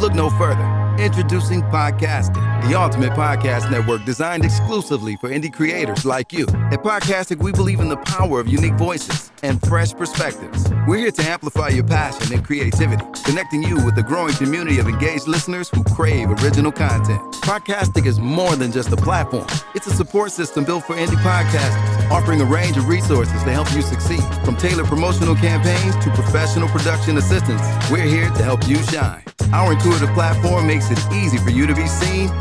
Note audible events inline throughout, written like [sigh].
Look no further. Introducing Podcastic, the ultimate podcast network designed exclusively for indie creators like you. At Podcastic, we believe in the power of unique voices and fresh perspectives. We're here to amplify your passion and creativity, connecting you with the growing community of engaged listeners who crave original content. Podcastic is more than just a platform, it's a support system built for indie podcasters, offering a range of resources to help you succeed. From tailored promotional campaigns to professional production assistance, we're here to help you shine. Our intuitive platform makes it easy for you to be seen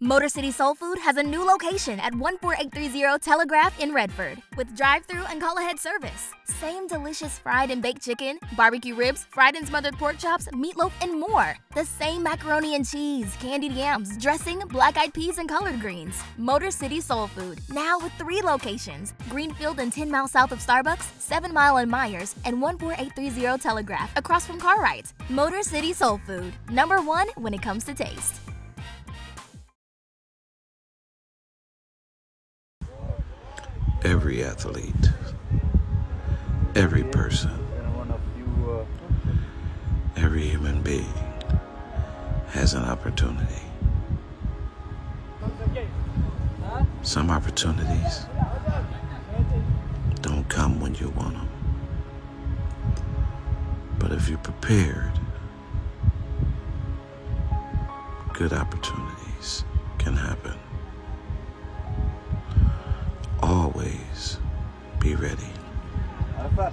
Motor City Soul Food has a new location at 14830 Telegraph in Redford with drive through and call ahead service. Same delicious fried and baked chicken, barbecue ribs, fried and smothered pork chops, meatloaf, and more. The same macaroni and cheese, candied yams, dressing, black eyed peas, and collard greens. Motor City Soul Food, now with three locations Greenfield and 10 miles south of Starbucks, 7 Mile and Myers, and 14830 Telegraph across from Cartwright. Motor City Soul Food, number one when it comes to taste. Every athlete, every person, every human being has an opportunity. Some opportunities don't come when you want them. But if you're prepared, good opportunities can happen. Always be ready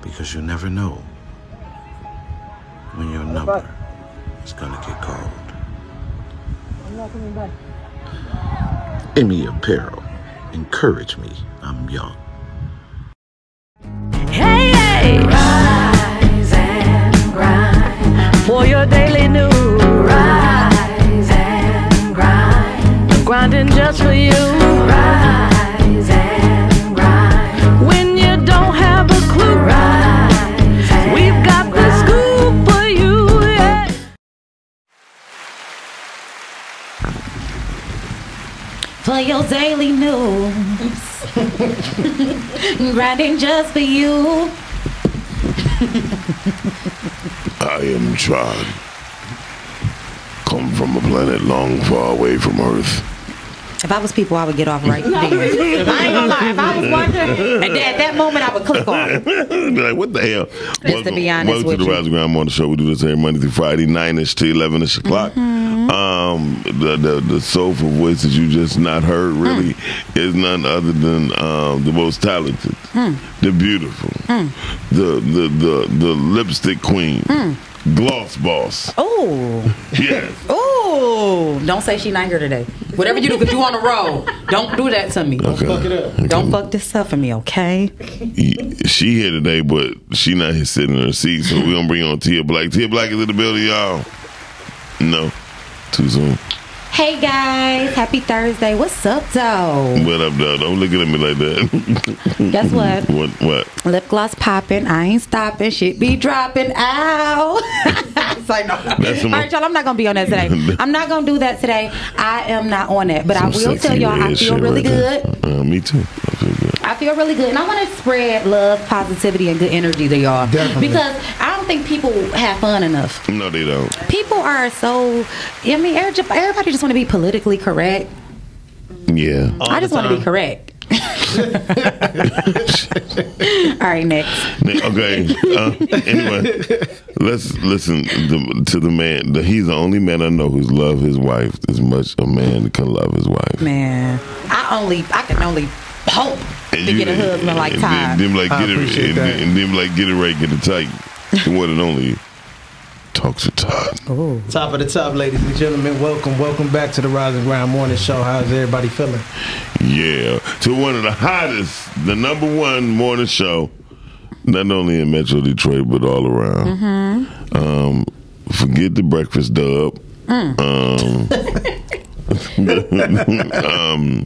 because you never know when your number is going to get called. Emmy Apparel. Encourage me. I'm young. Hey, hey. Rise and grind for your daily news. Rise and grind. Grinding just for you. Rise and For your daily news. [laughs] Grinding just for you. I am Tron. Come from a planet long far away from Earth. If I was people, I would get off right [laughs] there. I ain't gonna lie. If I was wondering, at that, at that moment, I would click on. [laughs] Be like, what the hell? Just to be honest welcome with to the you. Rise and Grind Morning Show. We do this every Monday through Friday, 9ish to 11ish o'clock. Mm-hmm. Um, the, the the soulful voice that you just not heard Hmm. really is none other than um, the most talented, Hmm. the beautiful, the, the the the lipstick queen, gloss boss. Oh, [laughs] Yes. oh! Don't say she not here today. Whatever you do, because you on the road, don't do that to me. Okay. Okay. Don't fuck this up for me, okay? She here today, but she not here sitting in her seat, so we gonna bring on Tia Black. Tia Black is in the building, y'all. No, too soon. Hey guys, happy Thursday. What's up, though? What up, though? Don't look at me like that. [laughs] Guess what? what? What? Lip gloss popping. I ain't stopping. Shit be dropping. Ow. [laughs] it's like, no. That's All right, y'all. I'm not gonna be on that today. [laughs] I'm not gonna do that today. I am not on it, But I will tell y'all, I feel really right good. Uh, me too. I feel good. I feel really good, and I want to spread love, positivity, and good energy to y'all. Definitely. Because I don't think people have fun enough. No, they don't. People are so. I mean, everybody just want to be politically correct. Yeah. I just want to be correct. [laughs] All right, next. Okay. Uh, anyway, let's listen to, to the man. The, he's the only man I know who's love his wife as much a man can love his wife. Man, I only I can only hope And to you- get a husband like and Todd. Then, then like I get it, appreciate and, that. and then like get it right, get it tight. The one and only talks to Todd. Top of the top, ladies and gentlemen. Welcome, welcome back to the Rise and Grind Morning Show. How's everybody feeling? Yeah, to one of the hottest, the number one morning show, not only in Metro Detroit but all around. Mm-hmm. Um, forget the breakfast dub. Mm. Um, [laughs] [laughs] um,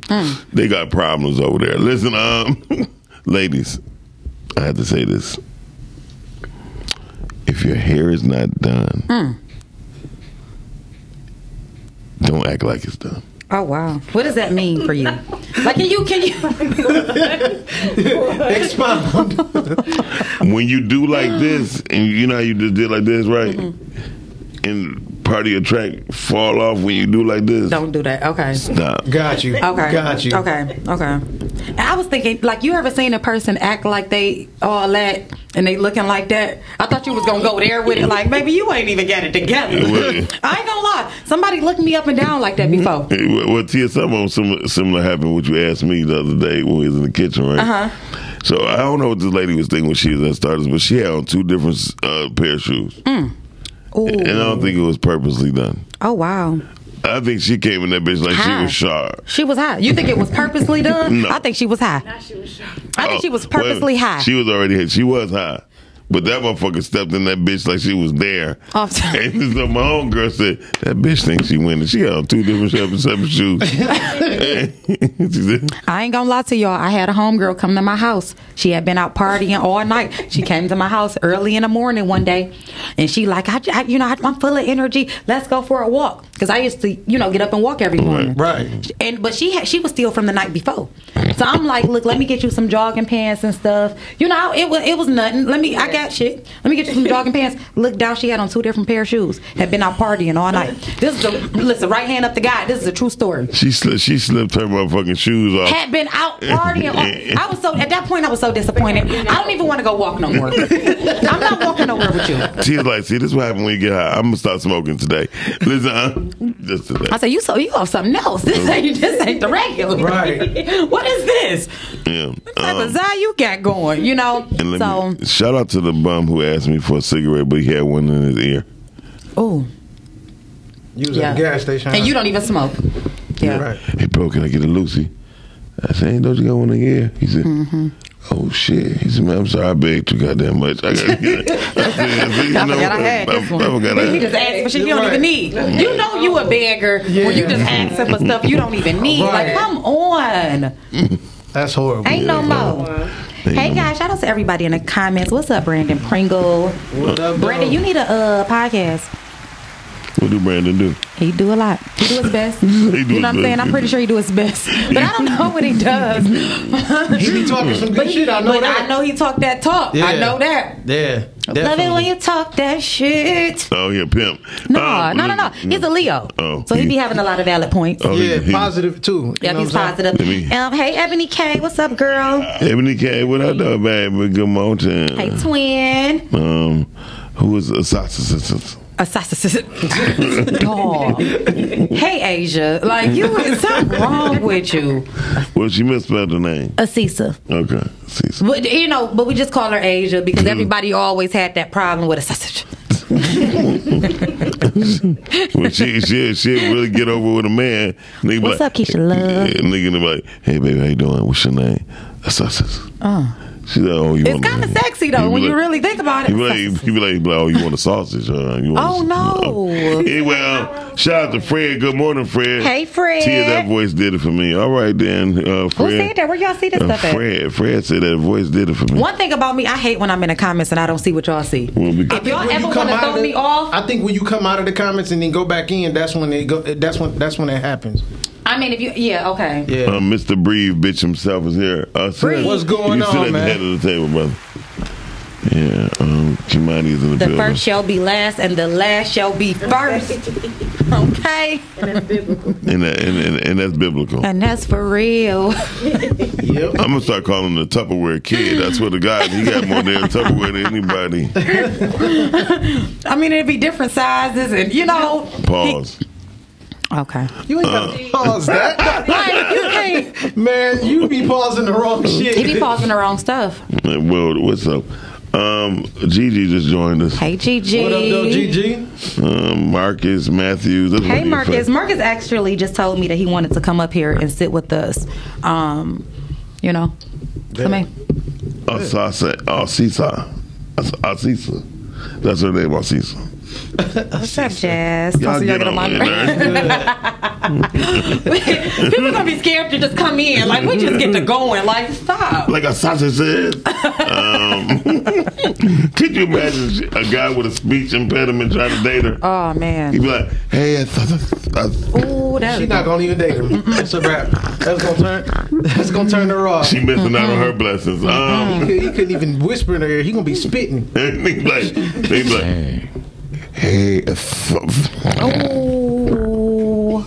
they got problems over there. Listen, um, [laughs] ladies, I have to say this: if your hair is not done, hmm. don't act like it's done. Oh wow. What does that mean for you? Like can you can you [laughs] Expound. when you do like this, and you know how you just did like this, right? Mm-hmm. And part of your track fall off when you do like this. don't do that. Okay. Stop. Got you. Okay. Got you. Okay. Okay. And I was thinking, like, you ever seen a person act like they all that and they looking like that? I thought you was gonna go there with it. Like, maybe you ain't even got it together. [laughs] I ain't gonna lie. Somebody looked me up and down like that before. Hey, Well, well, Tia, something similar, similar happened. What you asked me the other day when we was in the kitchen, right? Uh-huh. So I don't know what this lady was thinking when she was at Starters, but she had on two different uh, pair of shoes, Ooh. and I don't think it was purposely done. Oh wow. I think she came in that bitch like she was sharp. She was high. You think it was purposely done? [laughs] No. I think she was high. I think she was purposely high. She was already high. she was high. But that motherfucker stepped in that bitch like she was there. Off- and so my own girl said, that bitch thinks she winning. She got on two different separate, separate shoes. said, [laughs] I ain't gonna lie to y'all. I had a homegirl come to my house. She had been out partying all night. She came to my house early in the morning one day, and she like, I, I you know, I, I'm full of energy. Let's go for a walk because I used to, you know, get up and walk every morning. Right. And but she had she was still from the night before. So I'm like, look, let me get you some jogging pants and stuff. You know, it was it was nothing. Let me, I got shit. Let me get you some jogging [laughs] pants. Look down, she had on two different pair of shoes. Had been out partying all night. This is a listen, right hand up the guy. This is a true story she, slipped, she slipped her motherfucking shoes off. had been out partying. all- I was so at that point I was so disappointed. I don't even want to go walk no more. [laughs] I'm not walking nowhere with you. She's like, see, this is what happens when you get high. I'm going to start smoking today. [laughs] Listen, uh, uh, just today. I said, you so you off something else. [laughs] This ain't this ain't the regular. Right. [laughs] what is this? Yeah. What type Um, of Zai you got going? You know. and let So me, shout out to the bum who asked me for a cigarette, but he had one in his ear. oh You was yeah. at the gas station. And you don't even smoke. Yeah. Right. Hey, bro, can I get a Lucy? I said, ain't don't you got one in your ear? He said, Mm-hmm. Oh, shit. He said, man, I'm sorry, I begged too goddamn much. I got to get it. [laughs] I said, I said, you I know, forgot I had I- this one. I forgot I You just had ask for shit you don't Right. even need. You know you a beggar when you just asking for stuff you don't even need. Like, come on. That's horrible. Ain't no more. Hey guys, shout out to everybody in the comments. What's up, Brandon Pringle? What up, Brandon, though? you need a uh, podcast. What do Brandon do? He do a lot. He do his best. [laughs] do you know what I'm saying? I'm pretty sure he do his best, [laughs] but I don't know what he does. [laughs] He be talking some good but shit. I know but that. I know he talk that talk. I know that. Yeah. Love it when you talk that shit. Oh, yeah, pimp. No, Um, no, no, no. He's a Leo, Oh, so he he- be having a lot of valid points. Oh, Yeah, he- positive too. You Yep, know he's what I'm saying? positive. Me- Um, hey, Ebony K, what's up, girl? Ebony K, what up, though, baby? Good morning. Hey, twin. Um, who is Assassin? Assassin. Dog. Hey, Asia. Like, you, something wrong with you. Well, she misspelled her name. Asisa. Okay. See, But, you know, but we just call her Asia because everybody always had that problem with a sausage. when she she she really get over with a man. Nigga be What's like, up, Keisha Love? Yeah, nigga be like, hey baby, how you doing? What's your name? That's us. Oh. She's like, oh, you It's kind of sexy, though, He be when you really think about it. You be like, he be like, he oh, you want a sausage? Uh, you want Oh, a- no. [laughs] Anyway, uh, shout out to Fred. Good morning, Fred. Hey, Fred. Tia, that voice did it for me. All right, then, uh, Fred. Who said that? Where y'all see this Uh, stuff at? Fred. Fred said that voice did it for me. One thing about me, I hate when I'm in the comments and I don't see what y'all see. Well, If y'all ever want to throw the- me off, I think when you come out of the comments and then go back in, that's when it go. That's when that's when it happens. I mean, if you, yeah, okay. Yeah. Uh, Mr. Breathe, bitch himself is here. Uh, sit Breathe. at- What's going you sit on, at man? the head of the table, brother. Yeah, um, Kimani is in the, The building. first shall be last, and the last shall be first. [laughs] Okay, and, that, and, and, and that's biblical. and that's for real. [laughs] Yep. I'm gonna start calling him the Tupperware kid. I swear to God, he got more damn Tupperware than anybody. [laughs] I mean, it'd be different sizes, and you know. Pause. Okay. You ain't got to pause that. [laughs] Like you can't. Man, you be pausing the wrong shit. He be pausing the wrong stuff. Uh, Well, what's up? Um, Gigi just joined us. Hey, Gigi. What up, though, GG? Um, Marcus Matthews. That's Hey, one of your Marcus. friends. Marcus actually just told me that he wanted to come up here and sit with us. Um, you know, come here. Asasa, Asisa, As- Asisa. That's her name, Cecil. What's up, Jazz? Y'all Supposed to get get on my [laughs] People gonna be scared to just come in. Like we just get to going. Like stop. Like a sausage said. Um, [laughs] could you imagine a guy with a speech impediment trying to date her? Oh man. He'd be like, "Hey, it's, uh, Ooh, that She's not gonna even date him. That's a wrap. That's gonna turn. That's gonna turn her off. she missing out on her blessings." He, Um, could, he couldn't even whisper in her ear. He gonna be spitting. [laughs] he'd be like, he'd like, "Hey, it's, Ooh.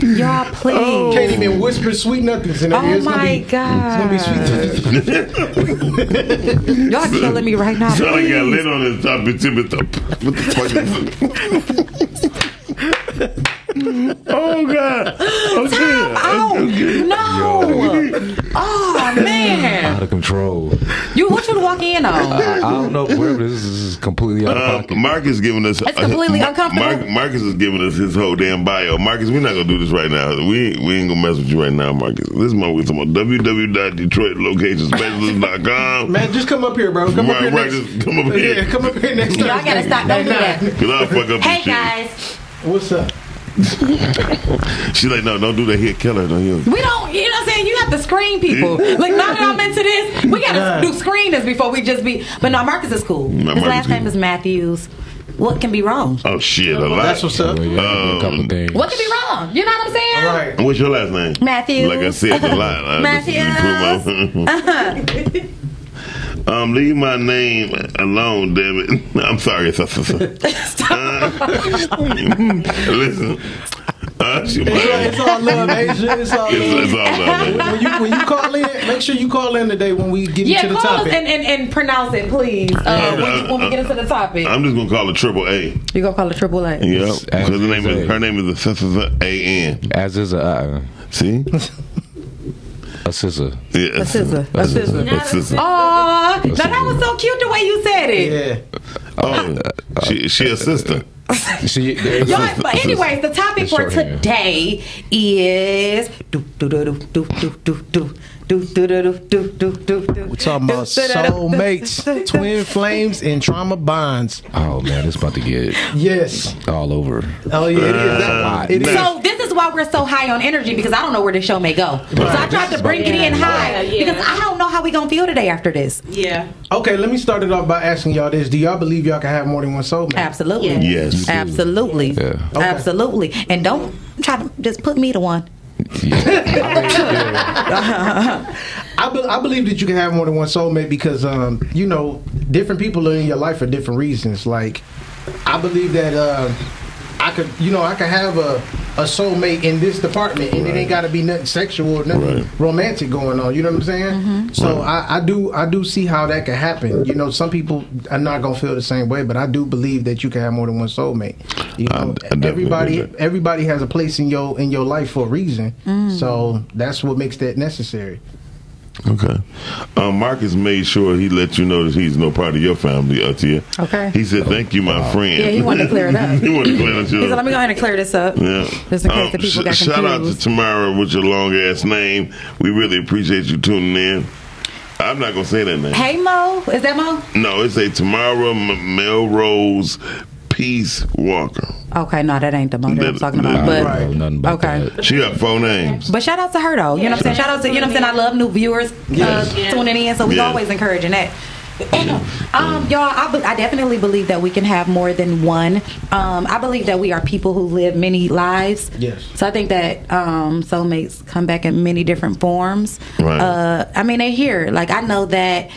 Y'all please. Oh. Can't even whisper sweet nothings in her ear. Oh It's gonna my be, It's gonna be god. sweet. [laughs] Y'all killing me right now. Somebody got lit on his top of tip. What the fuck is [laughs] Oh God! Okay. Oh no! Oh man! Out of control. You what you walk in on? I, I don't know where this is, this is completely out of Uh, pocket. Mark is giving us. It's completely Mar- uncomfortable. Mark, Marcus is giving us his whole damn bio. Marcus, we're not gonna do this right now. We we ain't gonna mess with you right now, Marcus. This month we're talking about www.detroitlocationspecialist.com. Man, just come up here, bro. Come up here right, next. just come up here. Yeah, come up here next Y'all time. gotta stop. Don't do that. Cause I'll fuck up Hey this shit. guys, What's up? [laughs] She's like, no, don't do that. He'll kill her. Don't you? we don't. You know what I'm saying? You have to screen people. Like now that I'm into this, we gotta do screeners before we just be. But no, Marcus is cool. No, His Marcus last is name is Matthews. What can be wrong? Oh shit, a lot. That's what's up. Well, yeah, a couple Um, things. What can be wrong? You know what I'm saying? All right. What's your last name? Matthews. Like I said a lot. [laughs] I just Matthews. improve [laughs] my- um, leave my name alone, damn it. [laughs] I'm sorry. [laughs] Uh, [laughs] listen. Uh, It's all, it's all love, Asia. It's all It's, love. it's all love. When you when you call in, make sure you call in today when we get Yeah, into the call us topic. and, and, and pronounce it, please. Uh, when, you, when we get into the topic, I'm just gonna call it Triple A. you gonna call it triple A. Yep, As because the name is A. her name is the A N. As is a uh, See? a scissor. Yeah, A scissor. A scissor. A scissor. Aw, now that was so cute the way you said it. yeah. Oh, she she a sister. [laughs] See, Y'all, but anyways, the topic It's for shorthand. today is do do do do do do do do do do do do do do do. We're talking about soulmates, twin flames, and trauma bonds. oh man, it's about to get Yes. all over. Oh yeah, it is. Uh, it is. So this is why we're so high on energy because I don't know where this show may go. So I tried to bring it in high because I don't know how we gonna feel today after this. Yeah. Okay, let me start it off by asking y'all this: Do y'all believe y'all can have more than one soulmate? Absolutely. Yes. Absolutely. Yeah. Absolutely. And don't try to just put me to one. I, be, I believe that you can have more than one soulmate because, um, you know, different people are in your life for different reasons. Like, I believe that uh, I could, you know, I could have a, a soulmate in this department, and it ain't got to be nothing sexual or nothing Right. romantic going on. You know what I'm saying? Mm-hmm. So I, I do, I do see how that can happen. You know, some people are not gonna feel the same way, but I do believe that you can have more than one soulmate. You know, I definitely everybody, everybody has a place in your in your life for a reason. Mm. So that's what makes that necessary. Okay. Um, Marcus made sure he let you know that he's no part of your family, Atia. Okay. He said, "Thank you, my friend." Yeah, he wanted to clear it up. [laughs] he wanted to clear it up. He said, let me go ahead and clear this up. Yeah. Just in case the people got sh- Shout out to. Tamara with your long ass name. We really appreciate you tuning in. I'm not gonna say that name. Hey Mo, is that Mo? No, it's a Tamara M- Melrose Peace Walker. Okay, no, that ain't the Mo that I'm talking about. I But don't nothing about okay. that. She got four names. But shout out to her though. You know what I'm saying? Shout out to you know what I'm saying? I love new viewers uh, tuning in, so we Yeah. always encouraging that. um, y'all, I, be- I definitely believe that we can have more than one. Um, I believe that we are people who live many lives. Yes. So I think that um, soulmates come back in many different forms. Right. Uh, I mean, they're here. Like I know that.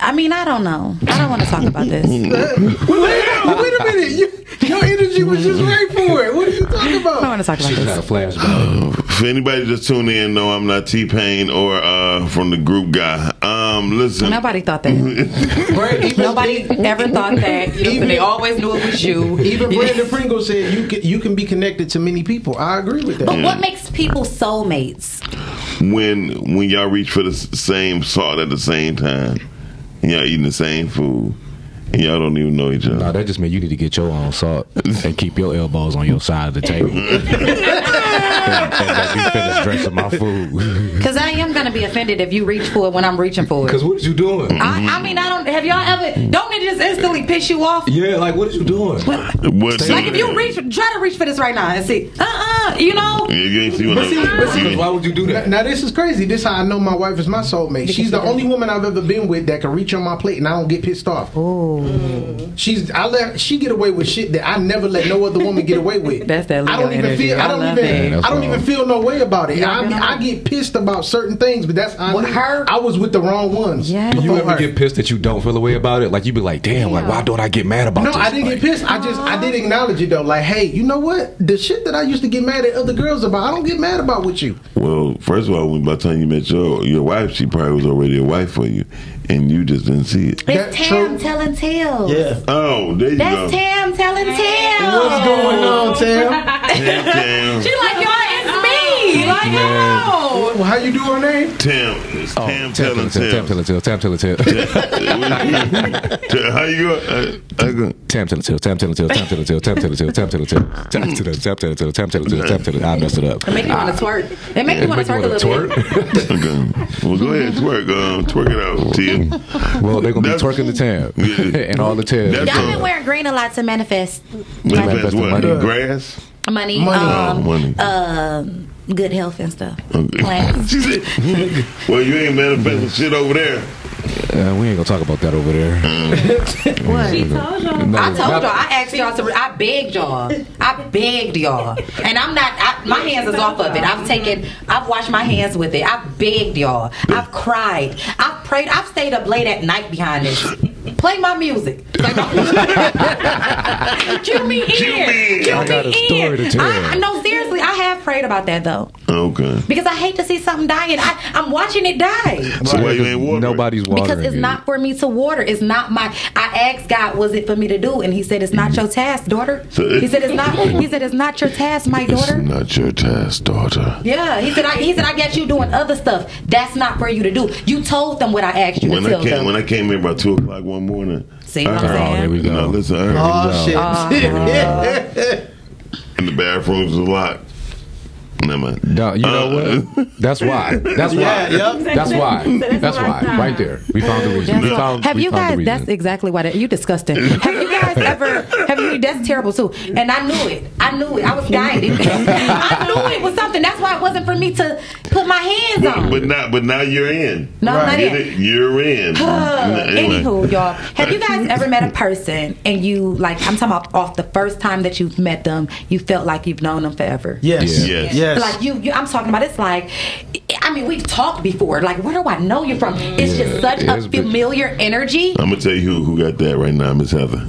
I mean, I don't know. I don't want to talk about this. [laughs] wait, wait a minute. You, your energy was just right for it. What are you talking about? I don't want to talk about She's got a flashback. [sighs] If anybody just tuned in, no, I'm not T Pain or uh, from the group guy. Um, listen. Nobody thought that. [laughs] Nobody ever thought that. You know, Even- they always knew it was you. Even [laughs] Brandon Pringle said you can you can be connected to many people. I agree with that. But what makes people soulmates? when when y'all reach for the same salt at the same time, you know, eating the same food y'all don't even know each other. No, that just means you need to get your own salt and keep your elbows on your side of the table. [laughs] and, and let me finish dressing my food. Because I am gonna be offended if you reach for it when I'm reaching for it. Because what is you doing? I, I mean, I don't. Have y'all ever? Don't it just instantly piss you off? Yeah, like what is you doing? What? Like if you reach, try to reach for this right now and see. Uh, uh you know. you, you ain't see what But see, but see, Why would you do that? Now this is crazy. This how I know my wife is my soulmate. She's the only woman I've ever been with that can reach on my plate and I don't get pissed off. Oh. Mm. She's I let she get away with shit that I never let no other woman get away with. [laughs] That's that I don't even energy. feel. I I don't love even. it. I don't wrong. even feel no way about it. I, I mean. I get pissed about certain things, but that's I, With her? I was with the wrong ones. Yeah. Do you ever her. get pissed that you don't feel a way about it? Like you be like, damn, like why don't I get mad about No, this? I didn't Like, get pissed. I just I did acknowledge it though. Like, hey, you know what? The shit that I used to get mad at other girls about, I don't get mad about with you. Well, first of all, by the time you met your your wife, she probably was already a wife for you, and you just didn't see it. That's It's Tam true. telling tales. Yeah. Oh, there you That's go. Tam telling tales. What's going on, Tam? Tam, [laughs] Tam, She like y'all, it's me. Like yo. Well, how you do her name? Tam, it's Oh, Tam, Tam telling tell Tam tales. tell Tam tell Tam How you go? Uh, I go. Tam tell tell Tam tell tell Tam tell tell Tam tell tell Tam tell tell Tam tell Tam tell tell Tam tell tell Tam tell I messed it up. It make you want to twerk. It make you want to Make twerk a you little wanna bit. twerk? Okay. Well, go ahead, twerk. Um, twerk it out, Tia. Well, they're gonna be That's- twerking the Tam Yeah. [laughs] and all the Tams. That's Y'all all. been wearing green a lot to manifest Manifest what? money. Grass? money, Money. Oh, um, money. um, good health and stuff. [laughs] She said, well, you ain't manifesting shit over there. Uh, we ain't gonna talk about that over there. [laughs] What? She told y'all. No, I told y'all. I asked y'all to. I begged y'all. I begged y'all, and I'm not. I, my hands is off of it. I've taken. I've washed my hands with it. I've begged y'all. I've cried. I've prayed. I've stayed up late at night behind this. Play my music. Play my music. [laughs] Cue me in. Cue me in. Cue I got a story in. to tell. I, no, seriously, I have prayed about that though, Okay. because I hate to see something dying. I, I'm watching it die. So why you ain't watering? Nobody's watering Because it's it. not for me to water. It's not my. I asked God, was it for me to do? And He said, it's not your task, daughter. He said, it's not. He said, it's not your task, my daughter. It's daughter. not your task, daughter. Yeah, he said. I, he said, I got you doing other stuff. That's not for you to do. You told them what I asked you When to I tell came, them. when I came here about two o'clock one morning, See I what I'm heard- Oh, there we go. No, listen, I heard Oh shit! Oh, [laughs] and the bathrooms was locked. Never mind. No, you know Uh, what? That's why. [laughs] That's why. Yeah, yep. That's why. That's why. Right there. We found the reason. We found. have we you found the guys? That's exactly why. That, you disgusting. [laughs] Have you guys ever? Have you? That's terrible too. And I knew it. I knew it. I was guided. [laughs] I knew it was something. That's why it wasn't for me to put my hands But, on. but not. But now you're in. No, I'm not in. You're in. Anyway. Anywho, y'all, have you guys ever met a person and you like? I'm talking about off the first time that you've met them, you felt like you've known them forever. Yes. Yes. Yes. Like you, you, I'm talking about. It's like, I mean, we've talked before. Like, where do I know you from? It's Yeah, just such it a has been- familiar energy. I'm gonna tell you who who got that right now, Miss Heather.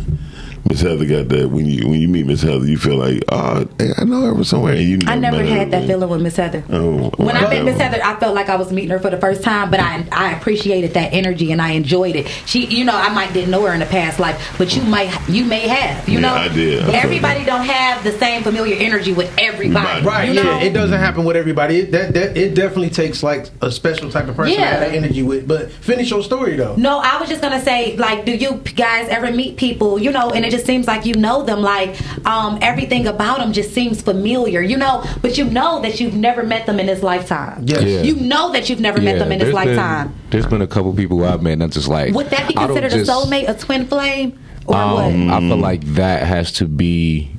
Miss Heather got that. When you when you meet Miss Heather, you feel like, oh, hey, I know her from somewhere. And you I never met her. had that feeling with Miss Heather. Oh, When I met Miss Heather, I felt like I was meeting her for the first time, but I I appreciated that energy and I enjoyed it. She, you know, I might didn't know her in the past life, but you might you may have. You Yeah, know, I did. I Everybody don't have the same familiar energy with everybody. Right, You yeah, it doesn't happen with everybody. It, that, that it definitely takes like a special type of person to have that energy with. But finish your story though. No, I was just gonna say, like, do you guys ever meet people, you know, and it just seems like you know them, like, um, everything about them just seems familiar, you know, but you know that you've never met them in this lifetime. Yes. Yeah. You know that you've never met them in this there's lifetime. Been, there's been a couple people I've met that's just like. Would that be I don't considered just- a soulmate, a twin flame, or Um, what? I feel like that has to be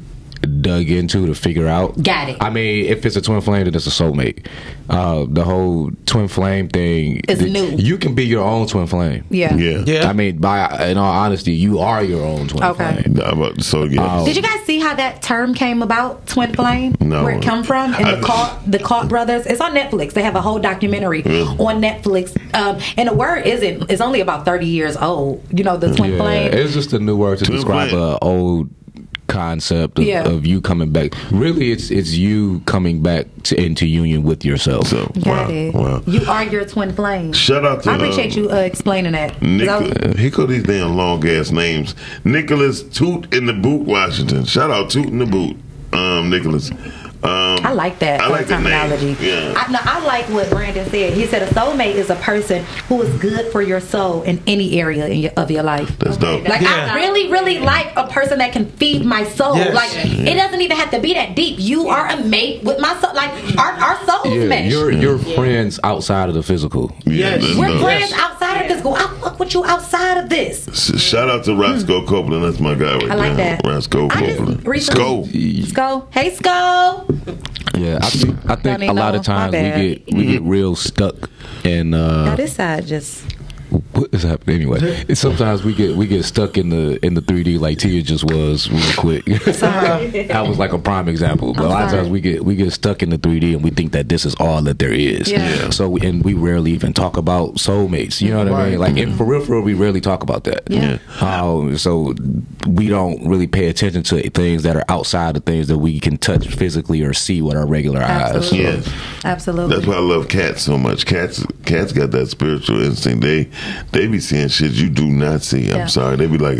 dug into to figure out. Got it. I mean, if it's a twin flame, then it's a soulmate. Uh, the whole twin flame thing Is th- new. You can be your own twin flame. Yeah. Yeah. Yeah. I mean, by in all honesty, you are your own twin Okay. flame. I'm So yeah. Oh. Did you guys see how that term came about, twin flame? No. Where it come from? And the I- Caught, the Caught brothers. It's on Netflix. They have a whole documentary on Netflix. Um, and the word isn't. It's only about thirty years old. You know, the twin Yeah, flame. it's just a new word to Twin describe an old concept of, Yeah. of you coming back. Really, it's it's you coming back to, into union with yourself. So Got wow, it. wow. You are your twin flame. Shout out to I appreciate um, you uh, explaining that. I was- he called these damn long ass names. Nicholas Toot in the Boot, Washington. Shout out Toot in the Boot, um, Nicholas. Um, I like that I like the name. terminology. Yeah. I, no, I like what Brandon said. He said a soulmate is a person who is good for your soul in any area in your, of your life. That's dope. Like Yeah. I really, really like a person that can feed my soul. Yes. Like it doesn't even have to be that deep. You are a mate with my soul. Like our our souls Yeah, mesh. you're you're friends outside of the physical. Yeah, Yes. We're dope. friends outside of this. Go, I fuck with you outside of this. S- Shout out to Roscoe Copeland. That's my guy right. I like there. that. Roscoe I just Copeland. recently- Sko. Sko, hey Sko. Yeah, I think I think Don't a lot know. of times we bad. get we get real stuck in uh Now this side just what is happening anyway. [laughs] And sometimes we get we get stuck in the in the 3D like Tia just was real quick. [laughs] that was like a prime example. But a lot of times we get we get stuck in the 3D and we think that this is all that there is. Yeah. Yeah. So we, and we rarely even talk about soulmates. You know what I mean? Like in for real, for real, we rarely talk about that. Yeah. Um, so we don't really pay attention to things that are outside of things that we can touch physically or see with our regular eyes. Absolutely. Yeah. absolutely. That's why I love cats so much. Cats, cats got that spiritual instinct. They, they be seeing shit you do not see. I'm Yeah. sorry. They be like,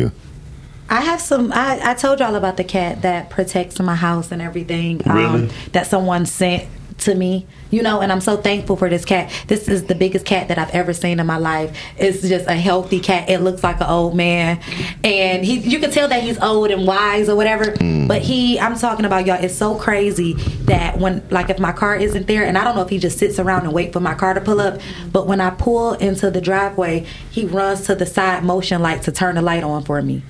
I have some. I, I told y'all about the cat that protects my house and everything. um, Really? that someone sent to me, you know, and I'm so thankful for this cat. This is the biggest cat that I've ever seen in my life. It's just a healthy cat. It looks like an old man, and he. You can tell that he's old and wise or whatever. Mm. But he, I'm talking about y'all. It's so crazy that when, like, if my car isn't there, and I don't know if he just sits around and wait for my car to pull up, but when I pull into the driveway, he runs to the side motion light to turn the light on for me.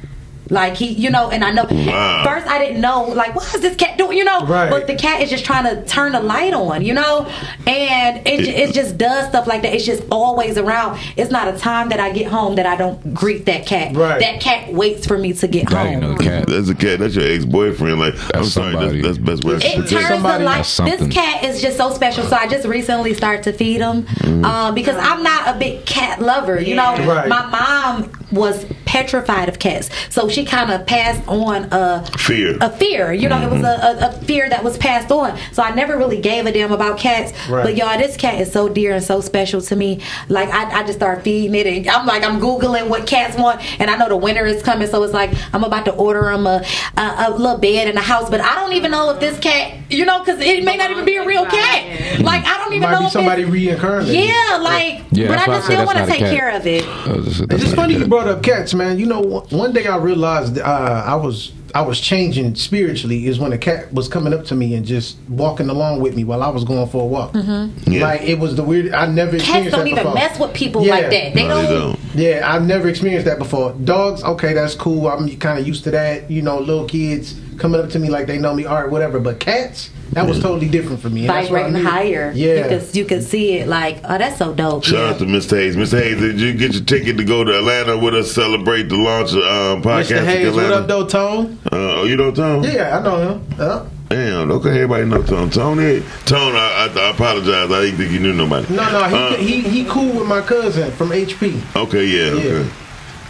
Like he, you know, and I know. Wow. First, I didn't know, like, what is this cat doing? You know, Right. but the cat is just trying to turn the light on, you know, and it ju- it just does stuff like that. It's just always around. It's not a time that I get home that I don't greet that cat. Right. That cat waits for me to get That home. ain't no cat. that's a cat. That's your ex boyfriend. Like, I'm sorry. somebody. That's, that's best way to It protect- turns somebody- the light. This cat is just so special. So I just recently started to feed him um, because I'm not a big cat lover. You know, Right. my mom was petrified of cats, so she kind of passed on a Fear. A fear. You know, it was mm-hmm. a, a, a fear that was passed on. So I never really gave a damn about cats. Right. But y'all, this cat is so dear and so special to me. Like I, I just start feeding it, and I'm like I'm googling what cats want, and I know the winter is coming, so it's like I'm about to order them a, a, a little bed in the house, but I don't even know if this cat, you know, because it may not even be a real cat. Like I don't even Might know be if somebody it's, reincarnated. yeah, like, Yeah, but I just still want to take care of it. That's- that's It's funny you brought up cats, man. You know, one one day I realized uh, I was I was changing spiritually is when a cat was coming up to me and just walking along with me while I was going for a walk. Yeah. Like it was the weird. I never Cats experienced don't that even before. mess with people Yeah. like that. They No, they don't. don't. Yeah, I've never experienced that before. Dogs, okay, that's cool. I'm kind of used to that. You know, little kids coming up to me like they know me, all right, whatever. But cats, that was totally different for me. and that's what I Vibrating knew. higher, Yeah. You could you could see it like, oh, that's so dope. Shout Yeah. out to Mr. Hayes. Mr. Hayes, did you get your ticket to go to Atlanta with us celebrate the launch of um, podcast Mr. Hayes, what Atlanta? up, though, Tone? Uh, oh, you know Tom? Yeah, I know him. Yeah. Damn, okay, everybody know Tone. Tony, Tone, I, I, I apologize. I didn't think you knew nobody. No, no, he, Uh, he he cool with my cousin from HP. Okay, yeah, Yeah. okay.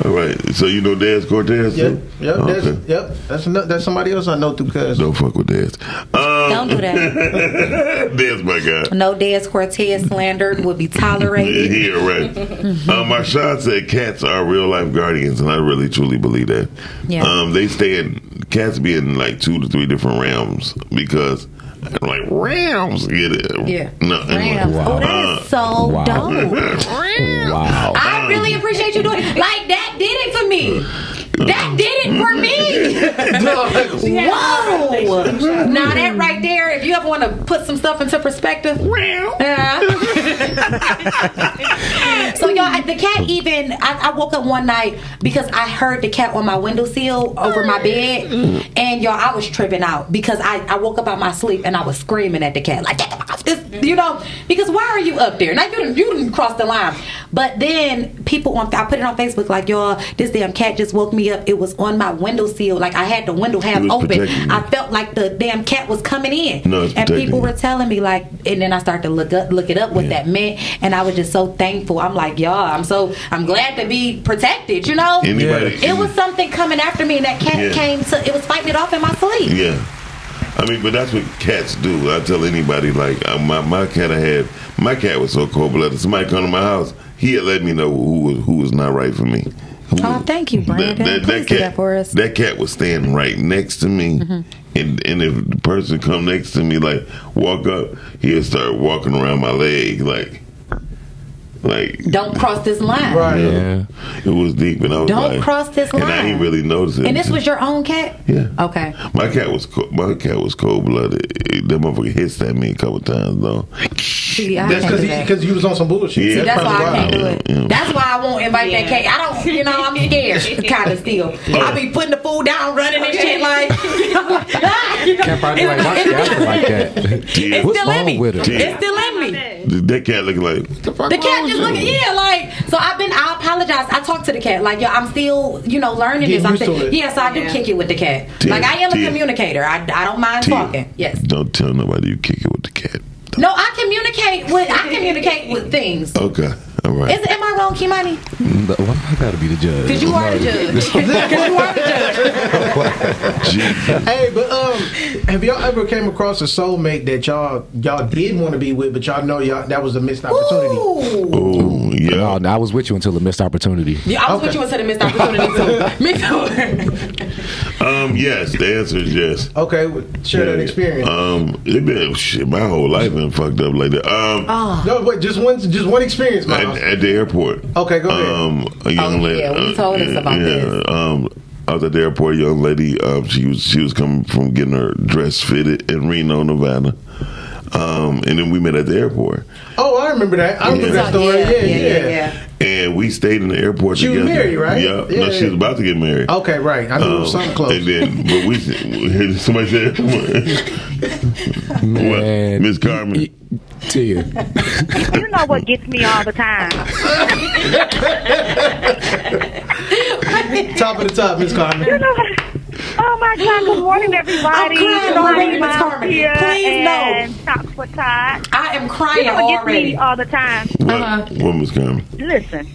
All right. So you know Dez Cortez? Yep, too? yep, Okay. that's, yep. That's ano- that's somebody else I know through cousin. Don't fuck with Dez. Um, Don't do that. [laughs] Dez, my guy. No Des Cortez slandered would be tolerated. Yeah, right. um, Marshawn said cats are real life guardians, and I really truly believe that. Yeah. Um, they stay in cats be in like two to three different realms because I'm [laughs] like Rams Get it? Yeah. No. anyway. Rams. Oh, that is so Wow. dope. [laughs] Wow. I really appreciate you doing it. like that. Did it for me. That did it for me. [laughs] Whoa! Now that right there, if you ever want to put some stuff into perspective, yeah. so y'all, I- the cat even. I, I woke up one night because I heard the cat on my windowsill over my bed, and y'all, I was tripping out because I, I woke up out my sleep and I was screaming at the cat like, "Get off this," you know, because why are you up there? Now you didn't you didn't cross the line, but then people on I put it on Facebook like, y'all, this damn cat just woke me up. It was on my windowsill, like I had the window half open. I felt like the damn cat was coming in, No, and people you. were telling me like, and then I started to look up, look it up what Yeah. that meant, and I was just so thankful. I'm like, y'all, I'm so I'm glad to be protected. You know, Anybody? it was something coming after me, and that cat Yeah. came to. It was fighting it off in my sleep. Yeah. I mean, but that's what cats do. I tell anybody, like, uh, my, my cat I had, my cat was so cold blooded. Somebody come to my house, he had let me know who was, who was not right for me. Oh, thank you, Brandon. Please do that for us. That cat was standing right next to me, Mm-hmm. and and if the person come next to me, like walk up, he'll start walking around my leg, like, like. Don't cross this line. Right. Yeah. It was deep, and I was Don't like, cross this line. And I line. didn't really notice it. And this was your own cat? yeah. Okay. My cat was co- my cat was cold blooded. That motherfucker hissed at me a couple times though. See, That's can't because he that. because you was on some bullshit. Yeah. See, that's why I can't do it. Yeah. That's why I won't invite that cat. I don't, you know, I'm scared, [laughs] kind of still. I be putting the food down, running and shit like. [laughs] [laughs] Can't probably like my cat like that. Yeah. What's still in wrong me. with her? It's still in me. That cat looking like what the fuck The cat with just you? looking, yeah, like so. I've been. I apologize. I talked to the cat, like, yo, I'm still, you know, learning Getting this. I'm used to saying, it. yeah, so I do kick it with the cat. Tia, like, I am a Tia. communicator. I, I don't mind Tia, talking. Yes. Don't tell nobody you kick it with the cat. No, I communicate with. I communicate with things. Okay. All right. Is, am I wrong, Kimani? Why I gotta be the judge? Because [laughs] you are the judge. Because you are the judge. Hey, but um, have y'all ever came across a soulmate that y'all y'all did want to be with, but y'all know y'all that was a missed opportunity? Ooh. Oh yeah. No, I was with you until the missed opportunity. Yeah, I was with you until the missed opportunity too. [laughs] Me too. Um. Yes. The answer is yes. Okay, well, share that experience. Um. It been shit. My whole life been fucked up like that. Um. Oh. no, wait, just one, just one experience, At, at the airport. Okay, go ahead. Um. A young Oh, lady. yeah, you uh, told us about yeah, this. Um. I was at the airport. A young lady. Um. She was she was coming from getting her dress fitted in Reno, Nevada. Um. And then we met at the airport. oh, I remember that. I remember Yeah. that story. Yeah, yeah. yeah. And we stayed in the airport She was together. married, right? Yeah. Yeah, no, she was about to get married. Okay, right. I knew it was Um, something close. And then, but we [laughs] somebody said, [laughs] what? Miss Carmen. to You you know what gets me all the time? [laughs] top of the top, Miss Carmen. You know what? Oh my God! Good morning, everybody. I'm crying already, morning, Miss Miles Carmen. here Please no. and Socks for Todd. I am You crying know what gets already. me all the time? What, Uh-huh. what Miss Carmen? Listen,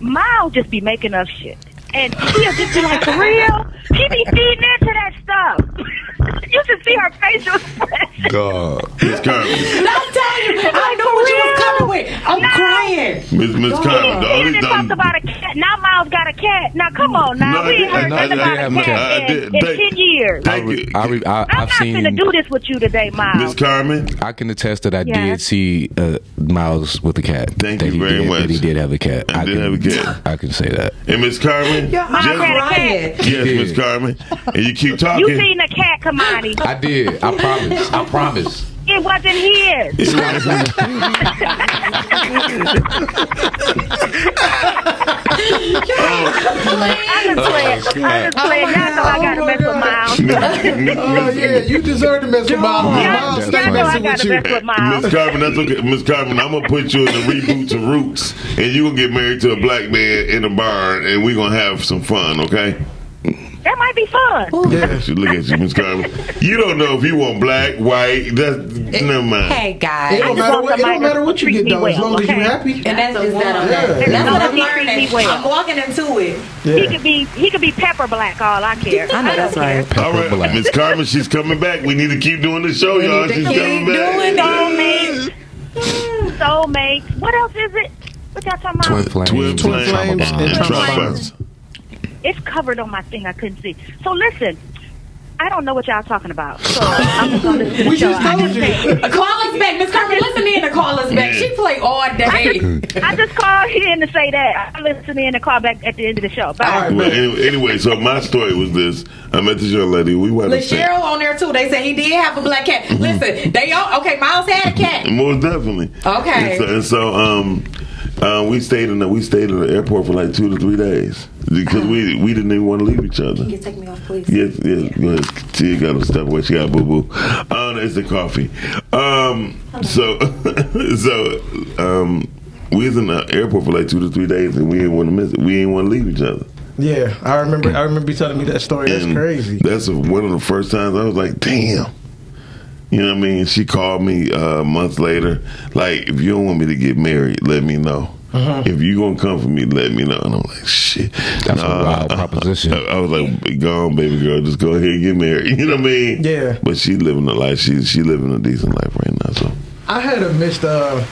Miles just be making up shit. And she'll just be like, for real? She be feeding into that stuff. [laughs] you should see her facial expression. God. Miss Carmen. I'm telling you, I know what you was coming with. I'm No. crying. Miss Miss Carmen. The And only then talks thing. about a cat. Now Miles got a cat. Now come on now. No, I we ain't heard nothing about have a a cat. cat I in, in thank- 10 years. Thank I, you. I, re- I, I'm I've not seen. gonna do this with you today, Miles. Miss Carmen. I can attest that I Yeah. did see uh, Miles with a cat. Thank that you very did, much. That he did have a cat. I did can, have a cat. I can say that. And Miss Carmen. Miles just- had a cat. yes, Miss Carmen. And you keep talking. You talking. seen a cat, Kamani. I did. I promise. I promise. It wasn't his. [laughs] I just oh, played. I just played. Oh, y'all know I gotta mess with Miles. [laughs] Oh yeah, you deserve to mess with Miles. Y'all Miles, stay know I messing gotta with you. mess with Miles. Miss Carmen, that's okay. Miss Carmen, I'm gonna put you in the reboot to Roots, and you gonna get married to a black man in a barn, and we gonna have some fun, okay? That might be fun. Look at look at you, Miss Carmen. You don't know if you want black, white. That's never mind. Hey It don't matter what, it don't matter what you get me though, as well, long as you okay? happy. And that's just that I'm Yeah. That's what I'm he learning. well. I'm walking into it. He could be he could be pepper black. All I care. I know that's right. All right, Miss Carmen, she's coming back. We need to keep doing the show, y'all. need to She's keep coming doing back. Soulmates. Soulmates. What else is it? What y'all talking Twin flames. Twin Twin flames flames and bond. Trauma bonds. It's covered on my thing. I couldn't see. So listen. I don't know what y'all talking about. So I'm just gonna listen to the show. just I just you. say- Call us back, Miss Carmen. Listen in and call us back. She play all day. I just called in to say that. I'll listen in and call back at the end of the show. Bye. All right, Well, anyway, anyway, so my story was this: I met this young lady. We went to Cheryl on there too. They said he did have a black cat. Listen, they all okay. Miles had a cat. Most definitely. Okay. And so, and so um, uh, we stayed in the we stayed in the airport for like two to three days because we we didn't even want to leave each other. Can You take me off, please. Yes, yes. Go ahead. She got to step away. She got boo boo. Oh, no, it's the coffee. Um, so, [laughs] so, um, we was in the airport for like two to three days, and we didn't want to miss it. We didn't want to leave each other. Yeah, I remember. I remember you telling me that story. That's And crazy. That's one of the first times I was like, damn. You know what I mean? She called me uh, month later, like, if you don't want me to get married, let me know. Uh-huh. If you gonna come for me, let me know. And I'm like, shit. That's a wild proposition. I, [laughs] I was like, go on, baby girl, just go ahead and get married. [laughs] You know what I mean? Yeah. But she living a life. She she living a decent life right now. So I had a missed. Uh,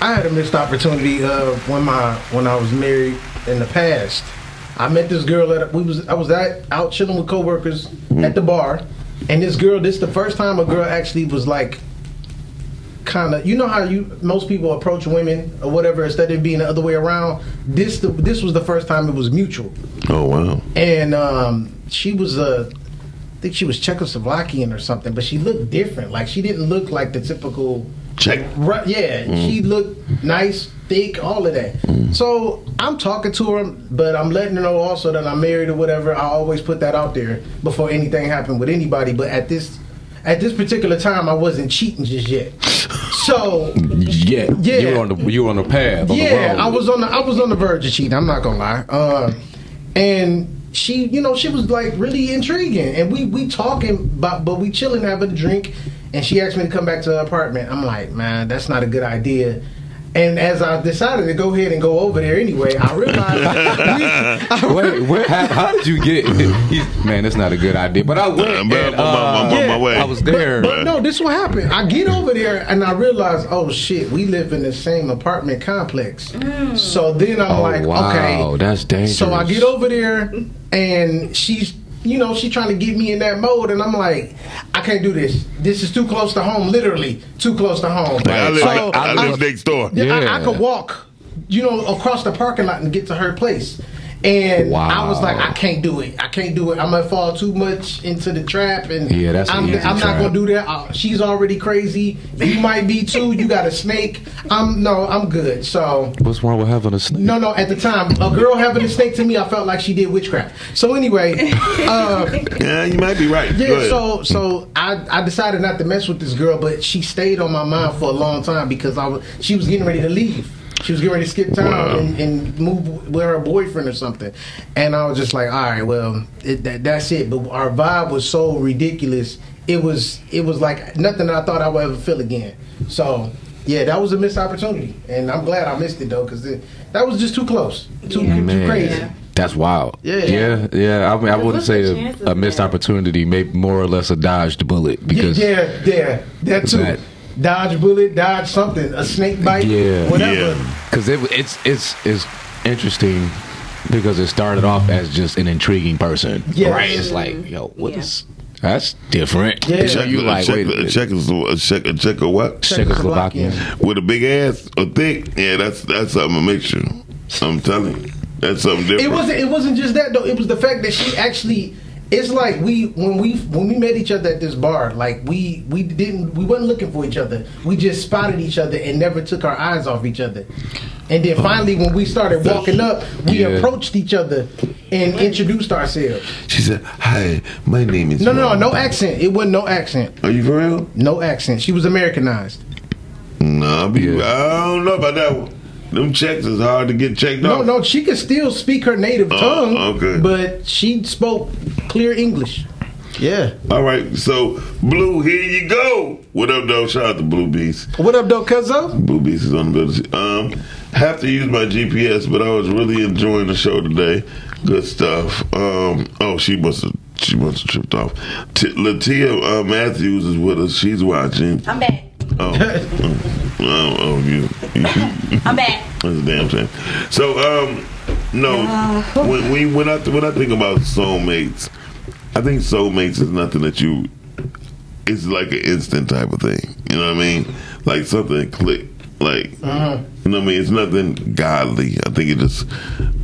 I had a missed opportunity uh, when my when I was married in the past. I met this girl at we was I was at, out chilling with coworkers Mm-hmm. at the bar, and this girl. This the first time a girl actually was like, kind of. You know how you most people approach women or whatever instead of being the other way around. This the, this was the first time it was mutual, Oh wow. and um, she was uh, I think she was Czechoslovakian or something, but she looked different. Like she didn't look like the typical Check. Right, yeah, she looked nice, thick, all of that. So I'm talking to her, but I'm letting her know also that I'm married or whatever. I always put that out there before anything happened with anybody. But at this at this particular time, I wasn't cheating just yet. So Yeah, Yeah. You were on the you were on the path. On yeah, the. I was on the I was on the verge of cheating. I'm not gonna lie. Uh, and she, you know, she was like really intriguing, and we we talking, but but we chilling, having a drink, and she asked me to come back to her apartment. I'm like, man, that's not a good idea. And as I decided to go ahead and go over there anyway, I realized [laughs] Wait, where, how, how did you get? He's, man, that's not a good idea. But I went. Uh, and, I'm on my- I'm on my uh, way. I was there. But no, this is what happened. I get over there and I realize, oh shit, we live in the same apartment complex. So then I'm Oh, like, wow, okay, that's dangerous. So I get over there and she's, you know, she's trying to get me in that mode, and I'm like, I can't do this. This is too close to home. Literally too close to home. Like, I live, So I, I- live next door. yeah, I, I could walk, you know, across the parking lot and get to her place. And I was like, I can't do it. I can't do it. I'm gonna fall too much into the trap, and Yeah, that's I'm, easy I'm not gonna do that. Uh, she's already crazy. You might be too. You got a snake. I'm no, I'm good. So What's wrong with having a snake? no, no. At the time, a girl having a snake to me, I felt like she did witchcraft. So anyway, [laughs] uh, Yeah, you might be right. Yeah. So so I, I decided not to mess with this girl, but she stayed on my mind for a long time because I was she was getting ready to leave. She was getting ready to skip town Wow. and, and move with her boyfriend or something. And I was just like, all right, well, it, that, that's it. But our vibe was so ridiculous. It was it was like nothing I thought I would ever feel again. So yeah, that was a missed opportunity, and I'm glad I missed it though because that was just too close, too, too Man, crazy. That's wild. Yeah. yeah, yeah. I mean, I wouldn't say a, a missed that? opportunity, maybe more or less a dodged bullet because yeah, yeah, that too. That- dodge bullet, dodge something, a snake bite, Yeah. whatever. Yeah. because it, it's it's it's interesting because it started off as just an intriguing person, Yes. right? It's like, yo, what Yeah. is that's different. Yeah. So you like, check, wait, a a check, a check, a check, a what? Czechoslovakian. With a big ass or thick? Yeah, that's that's something a mixture. I'm telling you, that's something different. It wasn't. It wasn't just that though. It was the fact that she actually. It's like we when we when we met each other at this bar, like we we didn't we wasn't looking for each other. We just spotted each other and never took our eyes off each other. And then uh-huh. finally, when we started walking up, we Yeah. approached each other and introduced ourselves. She said, "Hi, my name is." No, no, Ron." no accent. It wasn't no accent. Are you for real? No accent. She was Americanized. No, I, be, Yeah. I don't know about that one. Them checks is hard to get checked on. No, off. no, she could still speak her native Oh, tongue. okay. But she spoke clear English. Yeah. All right, so Blue, here you go. What up, though? Shout out to Blue Beast. What up, though, cuzzo? Blue Beast is on the building. Um, have to use my GPS, but I was really enjoying the show today. Good stuff. Um, oh, she must have she must have tripped off. T- Latia uh, Matthews is with us. She's watching. I'm back. Oh, [laughs] oh, oh, oh, you, you [laughs] I'm back. That's a damn shame. So, um, no, when we when I when I think about soulmates, I think soulmates is nothing that you. It's like an instant type of thing. You know what I mean? Like something click. Like you know what I mean? It's nothing godly. I think it just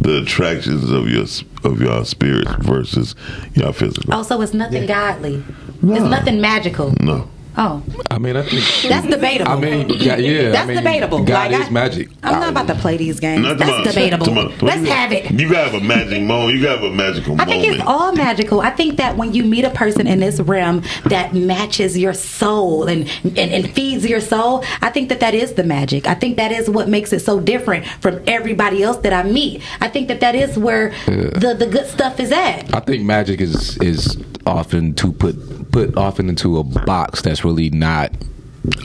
the attractions of your of your spirits versus your physical. Oh, so it's nothing godly. It's nothing magical. No. Oh, I mean, I think that's debatable. I mean, yeah, yeah. That's I mean, debatable. God Like, is I- magic. I'm not about to play these games. Not That's tomorrow. debatable. Tomorrow. Let's have it. You gotta have a magic moment. You gotta have a magical I think it's all magical. I think that when you meet a person in this realm that matches your soul and, and, and feeds your soul, I think that that is the magic. I think that is what makes it so different from everybody else that I meet. I think that that is where the, the good stuff is at. I think magic is is often to put put often into a box that's really not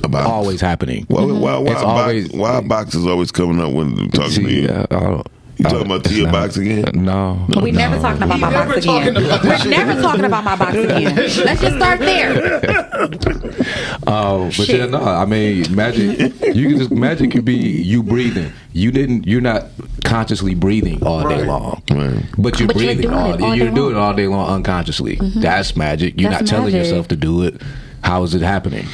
About always happening. Why, why, why, It's box, always- why box is always coming up when talking to you? uh, I don't- You talking about Tia box again? No. We never talking about my never box again. We're never talking about my box again. Let's just start there. [laughs] Oh, but Shit. yeah, no. I mean, magic. You can just magic could be you breathing. You didn't. You're not consciously breathing all day long, Right. but you're But you're breathing doing all. it all you're day doing it all day long unconsciously. That's magic. You're That's not telling magic. yourself to do it. How is it happening?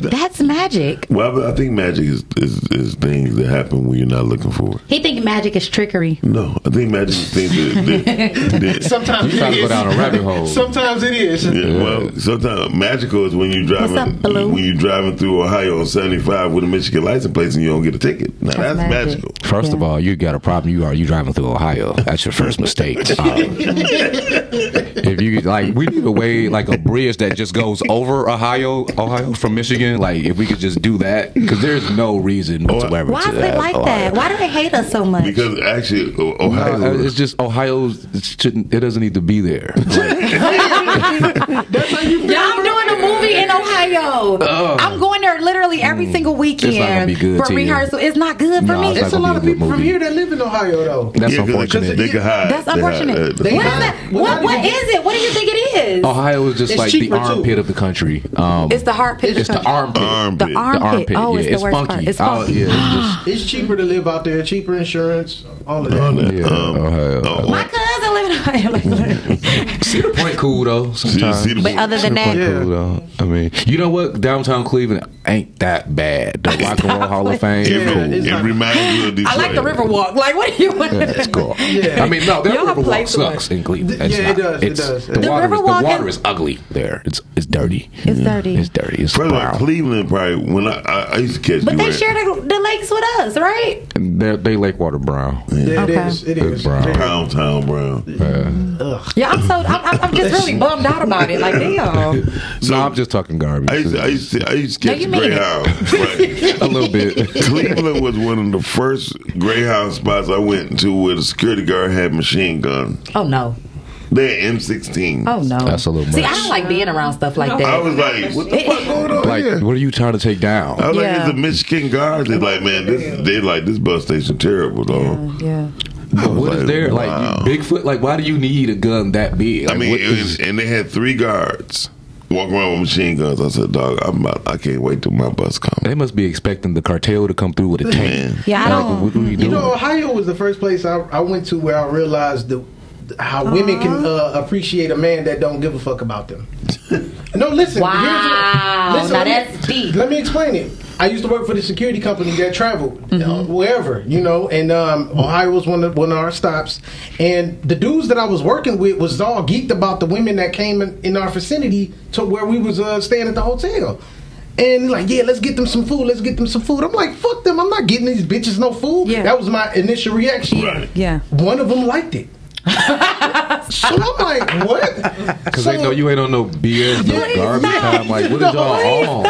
That's magic. Well, I think magic is, is is things that happen when you're not looking for it. He think magic is trickery. No, I think magic is things that, that, [laughs] that Sometimes You trying it to go is. down a rabbit hole. [laughs] Sometimes it is. Yeah, well, sometimes magical is when you driving up, when you driving through Ohio on seventy five with a Michigan license plate and you don't get a ticket. Now that's, That's magic. magical. First of all, you got a problem. You are you driving through Ohio? That's your first mistake. [laughs] Um, if you like, we need a way like a bridge that just goes over Ohio, Ohio from Michigan. Like if we could just do that, because there's no reason whatsoever. Why to is it have like Ohio. that? Why do they hate us so much? Because actually, O- No, Ohio. uh, it's just Ohio's. It, shouldn't, it doesn't need to be there. [laughs] Yeah, I'm doing a movie in Ohio. I'm going there literally every single weekend Mm. not gonna be good for to you. rehearsal. It's not good for No, me. it's It's a lot of a good people from here that live in Ohio, though. That's yeah, 'cause they, unfortunate. they can hide. That's They unfortunate. uh, They what is hide- that? What, not what even- it? What do you think it is? Ohio is just It's like the cheaper, too. armpit of the country. Um, It's the heart pit. it's the armpit. Armpit. The The armpit. armpit. Oh, yeah, it's the it's worst funky. part. It's Oh, funky. yeah, it's [gasps] It's cheaper to live out there, cheaper insurance, all of that. on that. Yeah, Um, Ohio. oh, My cousin live in Ohio. [laughs] Cedar Point [laughs] cool though. Sometimes. see the but other than that, Yeah. Cool though. I mean, you know what? Downtown Cleveland ain't that bad. The Rock and Roll Hall of Fame. Yeah, cool. it's it not- reminds you of Detroit. I like the Riverwalk. Like, what do you want? Yeah, it's cool. [laughs] Yeah. I mean, no, that Y'all Riverwalk play too sucks in Cleveland. It's Yeah, it does, it does. The, The water, is, the water is- is ugly there. It's it's dirty. It's mm-hmm. dirty. It's dirty. It's First of all, brown. Cleveland probably when I, I, I used to catch But they Durant. share the, the lakes with us, right? They're, they lake water brown. Yeah, it Okay. is. It It's is. brown. Very- Pound Town Brown. Yeah, I'm so I'm, I'm- I'm just really bummed out about it. Like, damn. [laughs] So I'm just talking garbage. I used to, I used to, I used to catch you the. Greyhound. [laughs] Right. a little bit. Cleveland was one of the first Greyhound spots I went to where the security guard had machine gun. Oh no. They had M16. Oh no. That's a little See. I don't like being around stuff like that. I was like, what the fuck going on Like, here? what are you trying to take down? I was like, Yeah. it's the Michigan guards. They're like, man, this they like this bus station terrible, though. Yeah. I was [laughs] What is there? Like wow. you- Bigfoot? Like why do you need a gun that big? I mean, what it is- was, and they had three guards walking around with machine guns. I said, dog, I'm about, I can't wait till my bus comes. they must be expecting the cartel to come through with a tank. Man. Yeah, I don't. what are we You doing? know, Ohio was the first place I, I went to where I realized the how women can uh, appreciate a man that don't give a fuck about them. [laughs] no, listen. Wow. here's what- Now let me- that's deep. Let me explain it. I used to work for the security company that traveled Mm-hmm. uh, wherever, you know, and um, Ohio was one of one of our stops. And the dudes that I was working with was all geeked about the women that came in, in our vicinity to where we was uh, staying at the hotel. And like, yeah, let's get them some food. Let's get them some food. I'm like, fuck them. I'm not getting these bitches no food. Yeah. That was my initial reaction. Right. Yeah. One of them liked it. [laughs] so I'm like, what? Because they know you ain't on no BS, no Please garbage stop. time. Like, what is y'all on?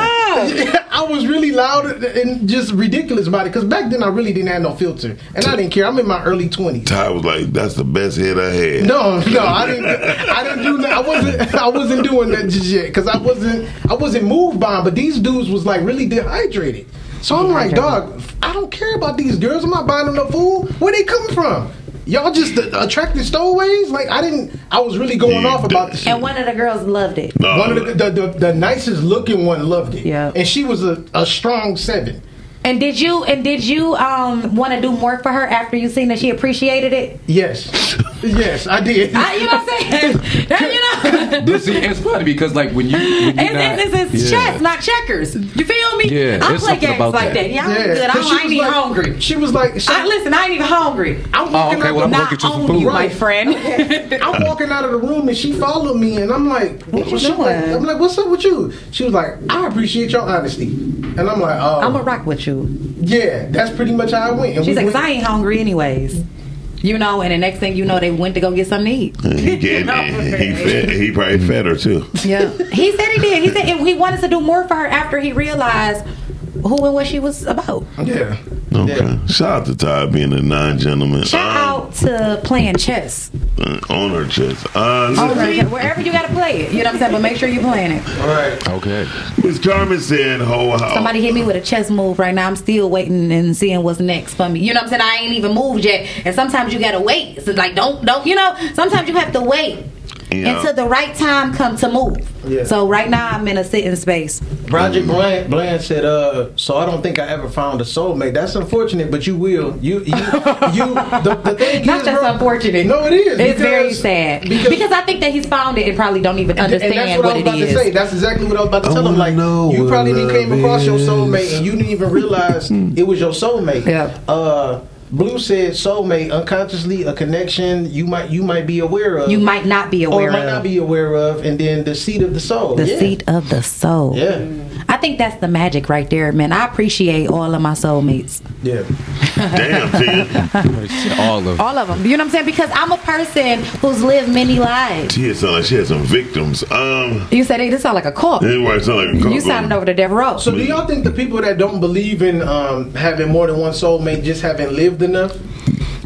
I was really loud and just ridiculous about it because back then I really didn't have no filter and I didn't care. I'm in my early 20s. Ty was like, that's the best head I had. No, no, I didn't. I didn't do that. I wasn't. I wasn't doing that just yet because I wasn't. I wasn't moved by 'em, But these dudes was like really dehydrated. So I'm like, dog, I don't care about these girls. I'm not buying them no food. Where they coming from? Y'all just uh, attracting stowaways? Like I didn't. I was really going Yeah, off about the. And one of the girls loved it. No, One of the, the, the, the nicest looking one loved it. Yeah. And she was a, a strong seven. And did you and did you um want to do more for her after you seen that she appreciated it? Yes. yes, I did. I, you know what I'm saying? [laughs] you know. [laughs] But see, it's funny because like when you, when you It's, it's, it's, it's yeah. chess, not checkers. You feel me? Yeah, I play games about like that. that. Yeah, I'm good. I, 'cause don't, I ain't was even like- hungry. She was like, so, I, listen, I ain't even hungry. I'm Oh, walking okay, out well, I'm the, gonna Not get you food. you, my Right. friend. [laughs] I'm walking out of the room and she followed me and I'm like, What you she like- doing? I'm like, what's up with you? She was like, I appreciate your honesty. And I'm like, oh, I'm gonna rock with you. Yeah, that's pretty much how I went. And She's we like, 'cause went- I ain't hungry anyways. You know, and the next thing you know, they went to go get something to eat. Mm, he, [laughs] get, he, fed, he probably fed her too. Yeah, he said he did. He said he wanted to do more for her after he realized who and what she was about. yeah. Okay. Yeah. Shout out to Ty being a non gentleman. Shout out to playing chess. uh, on her chest. Uh, Oh, listen, wherever you gotta play it, you know what I'm saying. But make sure you're playing it. All right. Okay. Miss Carmen said, "Ho how." Somebody hit me with a chess move right now. I'm still waiting and seeing what's next for me. You know what I'm saying? I ain't even moved yet. And sometimes you gotta wait. So like don't don't you know, sometimes you have to wait Yeah. until the right time come to move. Yeah. So right now I'm in a sitting space. Project Bland, Bland said, uh, so I don't think I ever found a soulmate. That's unfortunate, but you will. You, you, [laughs] you. The, the thing Not is, just bro- unfortunate. No, it is. It's very sad. Because, Because, I think that he's found it and probably don't even and, understand and that's what, I was what, about it to say. That's exactly what I was about to tell him. Like, know you probably came love across your soulmate and you didn't even realize it was your soulmate. Yeah. Uh, Blue said soulmate unconsciously a connection you might you might be aware of. You might not be aware or might of. not be aware of, and then the seat of the soul. the yeah. seat of the soul. Yeah. I think that's the magic right there, man. I appreciate all of my soulmates. Yeah. Damn, Tia. [laughs] All of All of them. You know what I'm saying? Because I'm a person who's lived many lives. Tia sound like she had some victims. Um, You said, hey, this sound like a cult. it might sound like a You cult sounded going- over to Death Row. So do y'all think the people that don't believe in um, having more than one soulmate just haven't lived enough?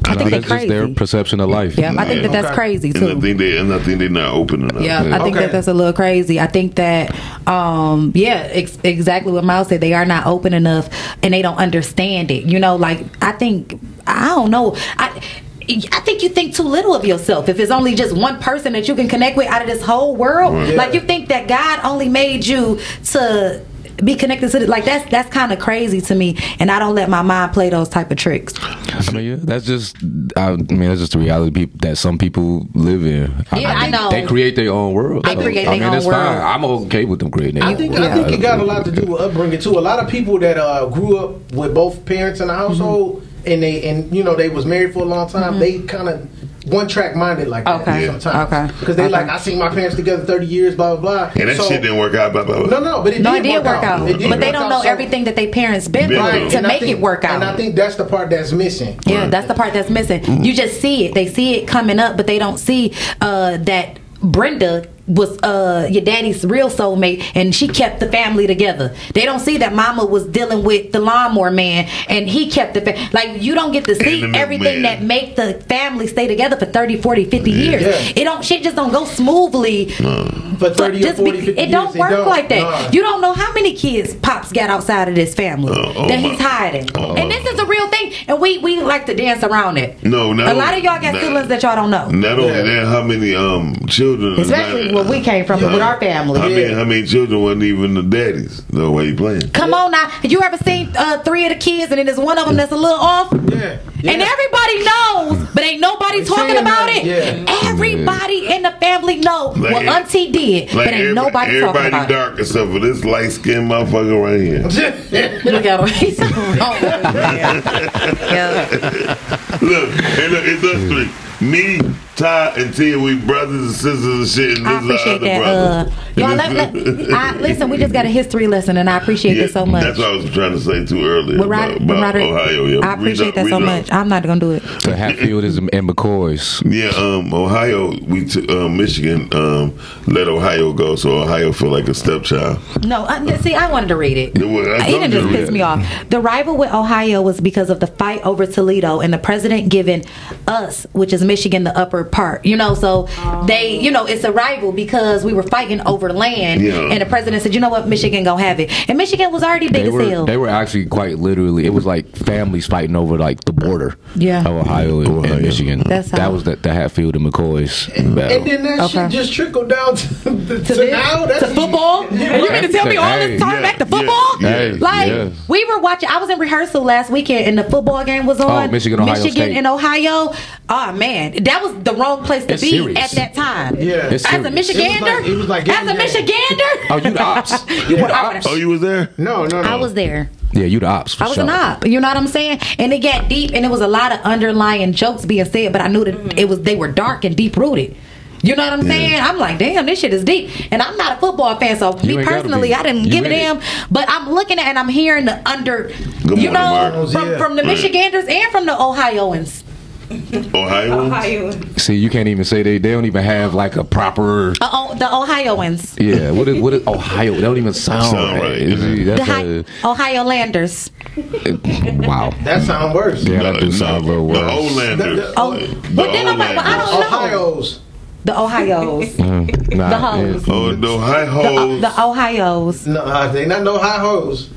I think they're that's just their perception of life. Yeah, I think that that's Okay. crazy And I think they and I think they're not open enough. Yeah, I think Okay. that that's a little crazy. I think that, um, yeah, ex- exactly what Miles said. They are not open enough, and they don't understand it. You know, like I think I don't know. I I think you think too little of yourself. If it's only just one person that you can connect with out of this whole world, Right. like you think that God only made you to be connected to the, like that's that's kind of crazy to me and i don't let my mind play those type of tricks I mean, yeah, that's just. I mean, that's just the reality that some people live in. Yeah, I think know. They create their own world. They create I their mean, own it's world. fine. I'm okay with them creating their I own think world. I think it got a lot to do with upbringing too. A lot of people that uh, grew up with both parents in the household Mm-hmm. And they and you know they was married for a long time. They kind of one track minded like that Okay. sometimes. Okay. Because they Okay. like I seen my parents together thirty years, blah blah blah. And that So- shit didn't work out. Blah, blah, blah. No, no, but it no did, it did work out, It did but they don't out. know So- everything that they parents been Been through through. to And make think- it work out And I think that's the part that's missing. Yeah, that's the part that's missing. You just see it. They see it coming up, but they don't see uh, that Brenda was uh, your daddy's real soulmate, and she kept the family together. They don't see that Mama was dealing with the lawnmower man, and he kept the fa- like. You don't get to see everything man. that make the family stay together for 30, 40, 50 years. Yeah. It don't shit just don't go smoothly. For But thirty or just 40, be- 50 it don't years, work don't. like that. Nah. You don't know how many kids pops got outside of this family Oh, oh that my- he's hiding, oh and this is a real thing. And we we like to dance around it. No, no. A lot of y'all got Nah. feelings that y'all don't know. Not only Yeah. that, how many um children? Especially where we came from with our family. I mean, Yeah. How many children wasn't even the daddies? No way you playing. Come on now. Have you ever seen uh, three of the kids and then there's one of them that's a little off? Yeah, yeah. And everybody knows, but ain't nobody Ain't talking about nothing, it. yeah. Everybody in the family know Like what auntie did, but ain't every- nobody talking everybody about dark except for this light skinned motherfucker right here. [laughs] Look at him. He's so wrong. [laughs] Yeah. look, hey, look, it's us three. Me, Ty, and Tia, we brothers and sisters and shit, and I this is appreciate that. brother. Uh, y'all, let, let, I, listen, we just got a history lesson, and I appreciate Yeah, this so much. That's what I was trying to say too earlier With about, about Roderick, Ohio. Yeah, I appreciate up- that so read up. much. I'm not gonna do it. The Hatfield is in McCoy's. Yeah, um, Ohio, we took um, Michigan um, let Ohio go, so Ohio feel like a stepchild. No, I, see, I wanted to read it. Well, I It didn't just to read piss it. me off. The rival with Ohio was because of the fight over Toledo and the president giving us, which is Michigan, the upper part. You know, so they, you know, it's a rival because we were fighting over land, Yeah. and the president said, "You know what, Michigan gonna have it," and Michigan was already big They as were hell. they were actually quite literally. It was like families fighting over like the border. Yeah. of Ohio and, Ohio. and Michigan. That's that was the, the Hatfield and McCoy's battle. And then that Okay. shit just trickled down to, to, to this? now. That's to football? You mean to tell me all this Hey, time yeah, back to yeah, football? yeah, like yeah. we were watching. I was in rehearsal last weekend, and the football game was oh, on. Oh, Michigan, Ohio Michigan State. and Ohio. Oh man, that was the wrong place to It's be serious. at that time. Yeah. It's As a. Michigander, It was like- it was like as a Michigander, Oh, you the ops. [laughs] You the ops. Oh, you was there? No, no, no. I was there. Yeah, you the ops. For I was sure. an op. You know what I'm saying? And it got deep, and it was a lot of underlying jokes being said, but I knew that it was they were dark and deep rooted. You know what I'm saying? I'm like, damn, this shit is deep. And I'm not a football fan, so You me personally. I didn't You give a in it. damn. But I'm looking at and I'm hearing the under, Good you morning, know, Mark. from, Yeah. from the Michiganders and from the Ohioans. Ohio. Ohio. See, you can't even say they. They don't even have like a proper. Uh, oh, the Ohioans. Yeah, what is what is Ohio? That don't even sound, Sound right. right, Is yeah. it- The That's hi- a, Ohio Landers. [laughs] wow. That sound worse. Yeah, that do No, sound a little The worse. Olanders. The- Oh, The but then I'm like, well, I don't know. Ohio's. The Ohio's. [laughs] Mm, nah, The hoes. yeah. Oh, the high The, hoes. the Ohio's. No, uh, they not no high hoes.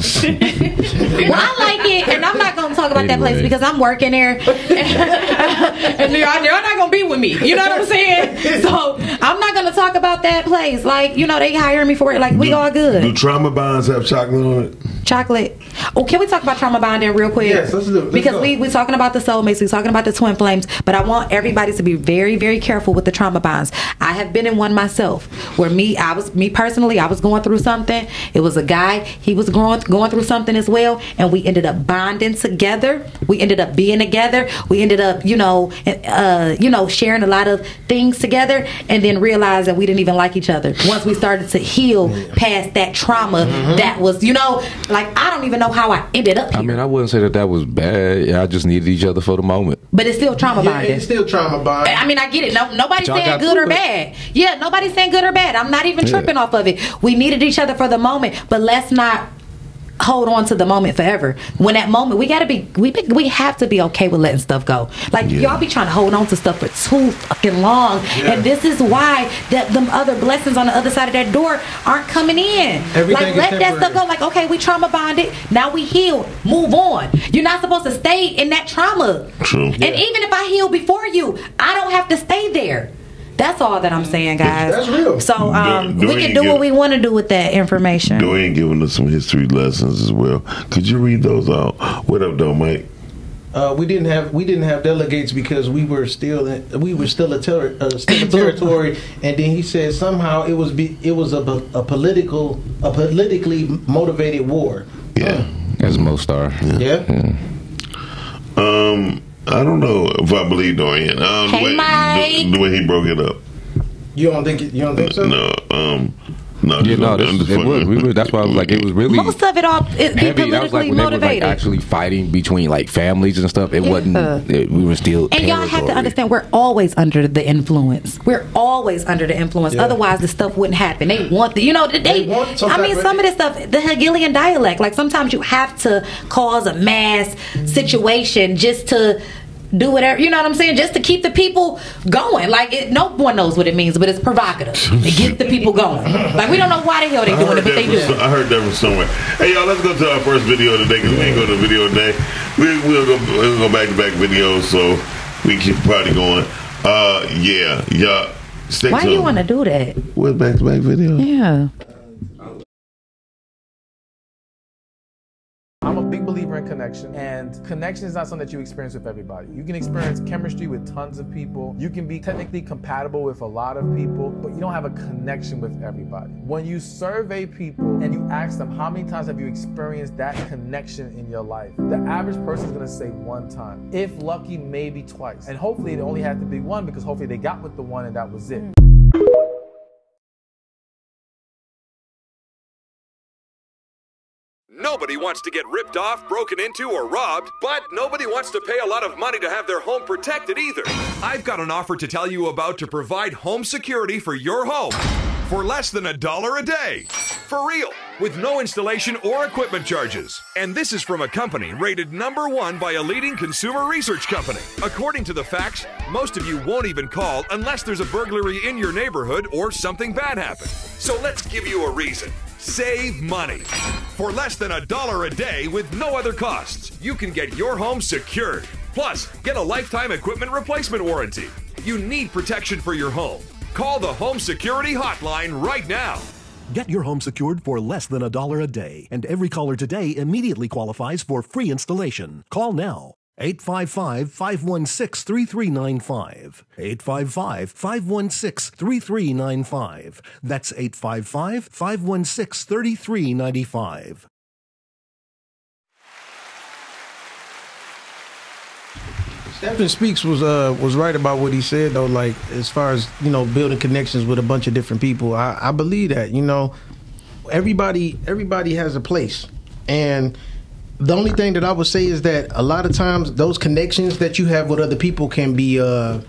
[laughs] Well, I like it, and I'm not gonna talk about that place because I'm working there, [laughs] and you're, you're not gonna be with me. You know what I'm saying? [laughs] So I'm not gonna talk about that place. Like, you know, they hiring me for it. Like, we all good. Do trauma bonds have chocolate on it? Chocolate. Oh, can we talk about trauma bonding real quick? Yes, let's do. Let's because go. we we talking about the soulmates, we talking about the twin flames, but I want everybody to be very very careful with the trauma bonds. I have been in one myself where me I was me personally I was going through something. It was a guy he was going going through something as well, and we ended up bonding together. We ended up being together. We ended up you know uh you know sharing a lot of things together, and then realized that we didn't even like each other once we started to heal past that trauma that was you know like I don't even know how I ended up here. I mean, I wouldn't say that that was bad. I just needed each other for the moment. but it's still trauma Yeah, bonding. it's still trauma bond. I mean, I get it. No, nobody's saying good or it. bad. Yeah, nobody's saying good or bad. I'm not even Yeah. tripping off of it. We needed each other for the moment, but let's not hold on to the moment forever. When that moment, we gotta be, we be, we have to be okay with letting stuff go. Like Yeah. y'all be trying to hold on to stuff for too fucking long, Yeah. and this is why that them other blessings on the other side of that door aren't coming in. Everything like let that stuff go. Like okay, we trauma bonded. Now we heal, Move on. You're not supposed to stay in that trauma. True. And even if I heal before you, I don't have to stay there. That's all that I'm saying, guys. That's real. So um, Do- do we can do get- what we want to do with that information. Dwayne giving us some history lessons as well. Could you read those out? What up, though, Mike? Uh, we didn't have we didn't have delegates because we were still in, we were still a, ter- uh, still a [coughs] territory, and then he said somehow it was be, it was a, a political a politically motivated war. Yeah. As most are. Yeah, Um, I don't know if I believe Dorian. Um, Hey, the way, Mike. The, the way he broke it up. you don't think you don't think so? No, um, no. Yeah, no, this, it fucking- was. We were. That's why I was like, it was really Most of it all it be heavy. That was like politically when they were like motivated. actually fighting between like families and stuff. It wasn't. It, we were still. and y'all have to understand, we're always under the influence. We're always under the influence. Yeah. Otherwise, the stuff wouldn't happen. They want the, you know, they. They want some I mean, some of this stuff, the Hegelian dialect. Like sometimes you have to cause a mass situation just to do whatever. You know what I'm saying? Just to keep the people going. Like it, no one knows what it means, but it's provocative. It gets the people going. Like we don't know why the hell they I doing it, but they do. some- I heard that from somewhere. Hey, y'all, let's go to our first video today because we ain't go to video today. We, we'll go we'll go back to back videos so we keep the party going. Uh, yeah, yeah. Stay Why do tuned. you want to do that? What back to back video? Yeah. Big believer in connection, and connection is not something that you experience with everybody. You can experience chemistry with tons of people. You can be technically compatible with a lot of people, but you don't have a connection with everybody. When you survey people and you ask them how many times have you experienced that connection in your life, the average person is going to say one time. If lucky, maybe twice. And hopefully it only had to be one because hopefully they got with the one and that was it. Nobody wants to get ripped off, broken into, or robbed, but nobody wants to pay a lot of money to have their home protected either. I've got an offer to tell you about to provide home security for your home for less than a dollar a day. For real, with no installation or equipment charges. And this is from a company rated number one by a leading consumer research company. According to the facts, most of you won't even call unless there's a burglary in your neighborhood or something bad happens. So let's give you a reason. Save money. For less than a dollar a day with no other costs, you can get your home secured. Plus, get a lifetime equipment replacement warranty. You need protection for your home. Call the Home Security Hotline right now. Get your home secured for less than a dollar a day, and every caller today immediately qualifies for free installation. Call now. 855 516 3395. 855 516 3395. That's 855 516 3395. Stephan Speaks was uh was right about what he said though. Like as far as you know, building connections with a bunch of different people, I, I believe that you know, everybody everybody has a place, and the only thing that I would say is that a lot of times those connections that you have with other people can be uh,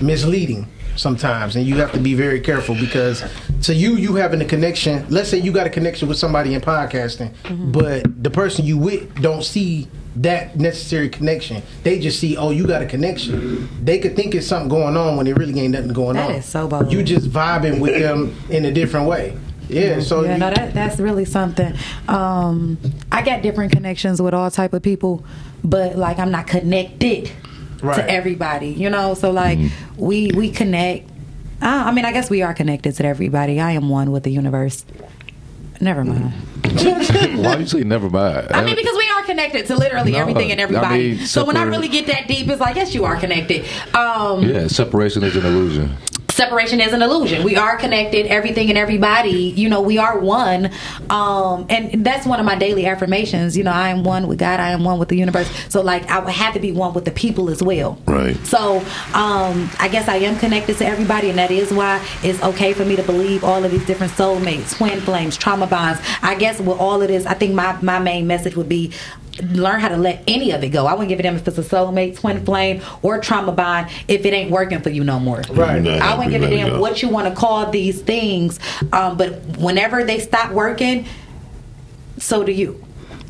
misleading sometimes, and you have to be very careful because to you, you having a connection. Let's say you got a connection with somebody in podcasting, but the person you with don't see that necessary connection. They just see, oh, you got a connection. They could think it's something going on when it really ain't nothing going That on. is so bold. You just vibing with them in a different way. Yeah. So yeah, you- no, that that's really something. Um, I got different connections with all type of people, but like I'm not connected Right. to everybody, you know. So like we we connect. Uh, I mean, I guess we are connected to everybody. I am one with the universe. Never mind. Why you say never mind? I mean, because we are connected to literally No, everything and everybody. I mean, so when I really get that deep, it's like, yes, you are connected. Um, yeah, separation is an illusion. Separation is an illusion. We are connected, everything and everybody, you know, we are one. Um, and that's one of my daily affirmations. You know, I am one with God, I am one with the universe. So like I would have to be one with the people as well. Right. So um, I guess I am connected to everybody, and that is why it's okay for me to believe all of these different soulmates, twin flames, trauma bonds. I guess with all of this, I think my, my main message would be learn how to let any of it go. I wouldn't give it a damn if it's a soulmate, twin flame, or trauma bond if it ain't working for you no more. Right. I wouldn't give a it damn go. what you want to call these things, um, but whenever they stop working, so do you.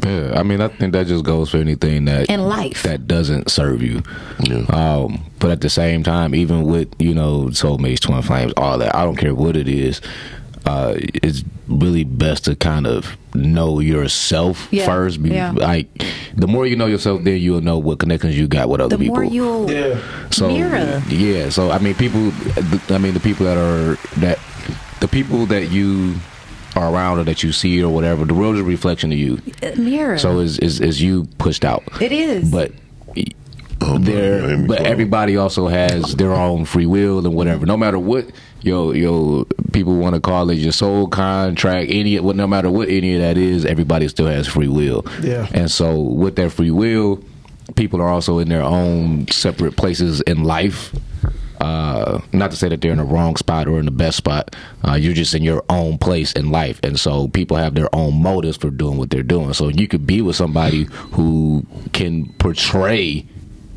Yeah, I mean, I think that just goes for anything that In life. that doesn't serve you. Yeah. Um, but at the same time, even with you know soulmates, twin flames, all that, I don't care what it is. Uh, it's really best to kind of know yourself Yeah, first. Be, yeah. Like the more you know yourself, then you'll know what connections you got with other The people. more you Yeah. So mirror. yeah, so I mean, people. I mean, the people that are that the people that you are around or that you see or whatever. The world is a reflection of you. mirror. So is is is you pushed out? it is. But Oh, there, but everybody also has their own free will and whatever. No matter what yo yo people want to call it, your soul contract, any what no matter what any of that is, everybody still has free will. Yeah. And so with that free will, people are also in their own separate places in life. Uh, not to say that they're in the wrong spot or in the best spot. Uh, you're just in your own place in life, and so people have their own motives for doing what they're doing. So you could be with somebody who can portray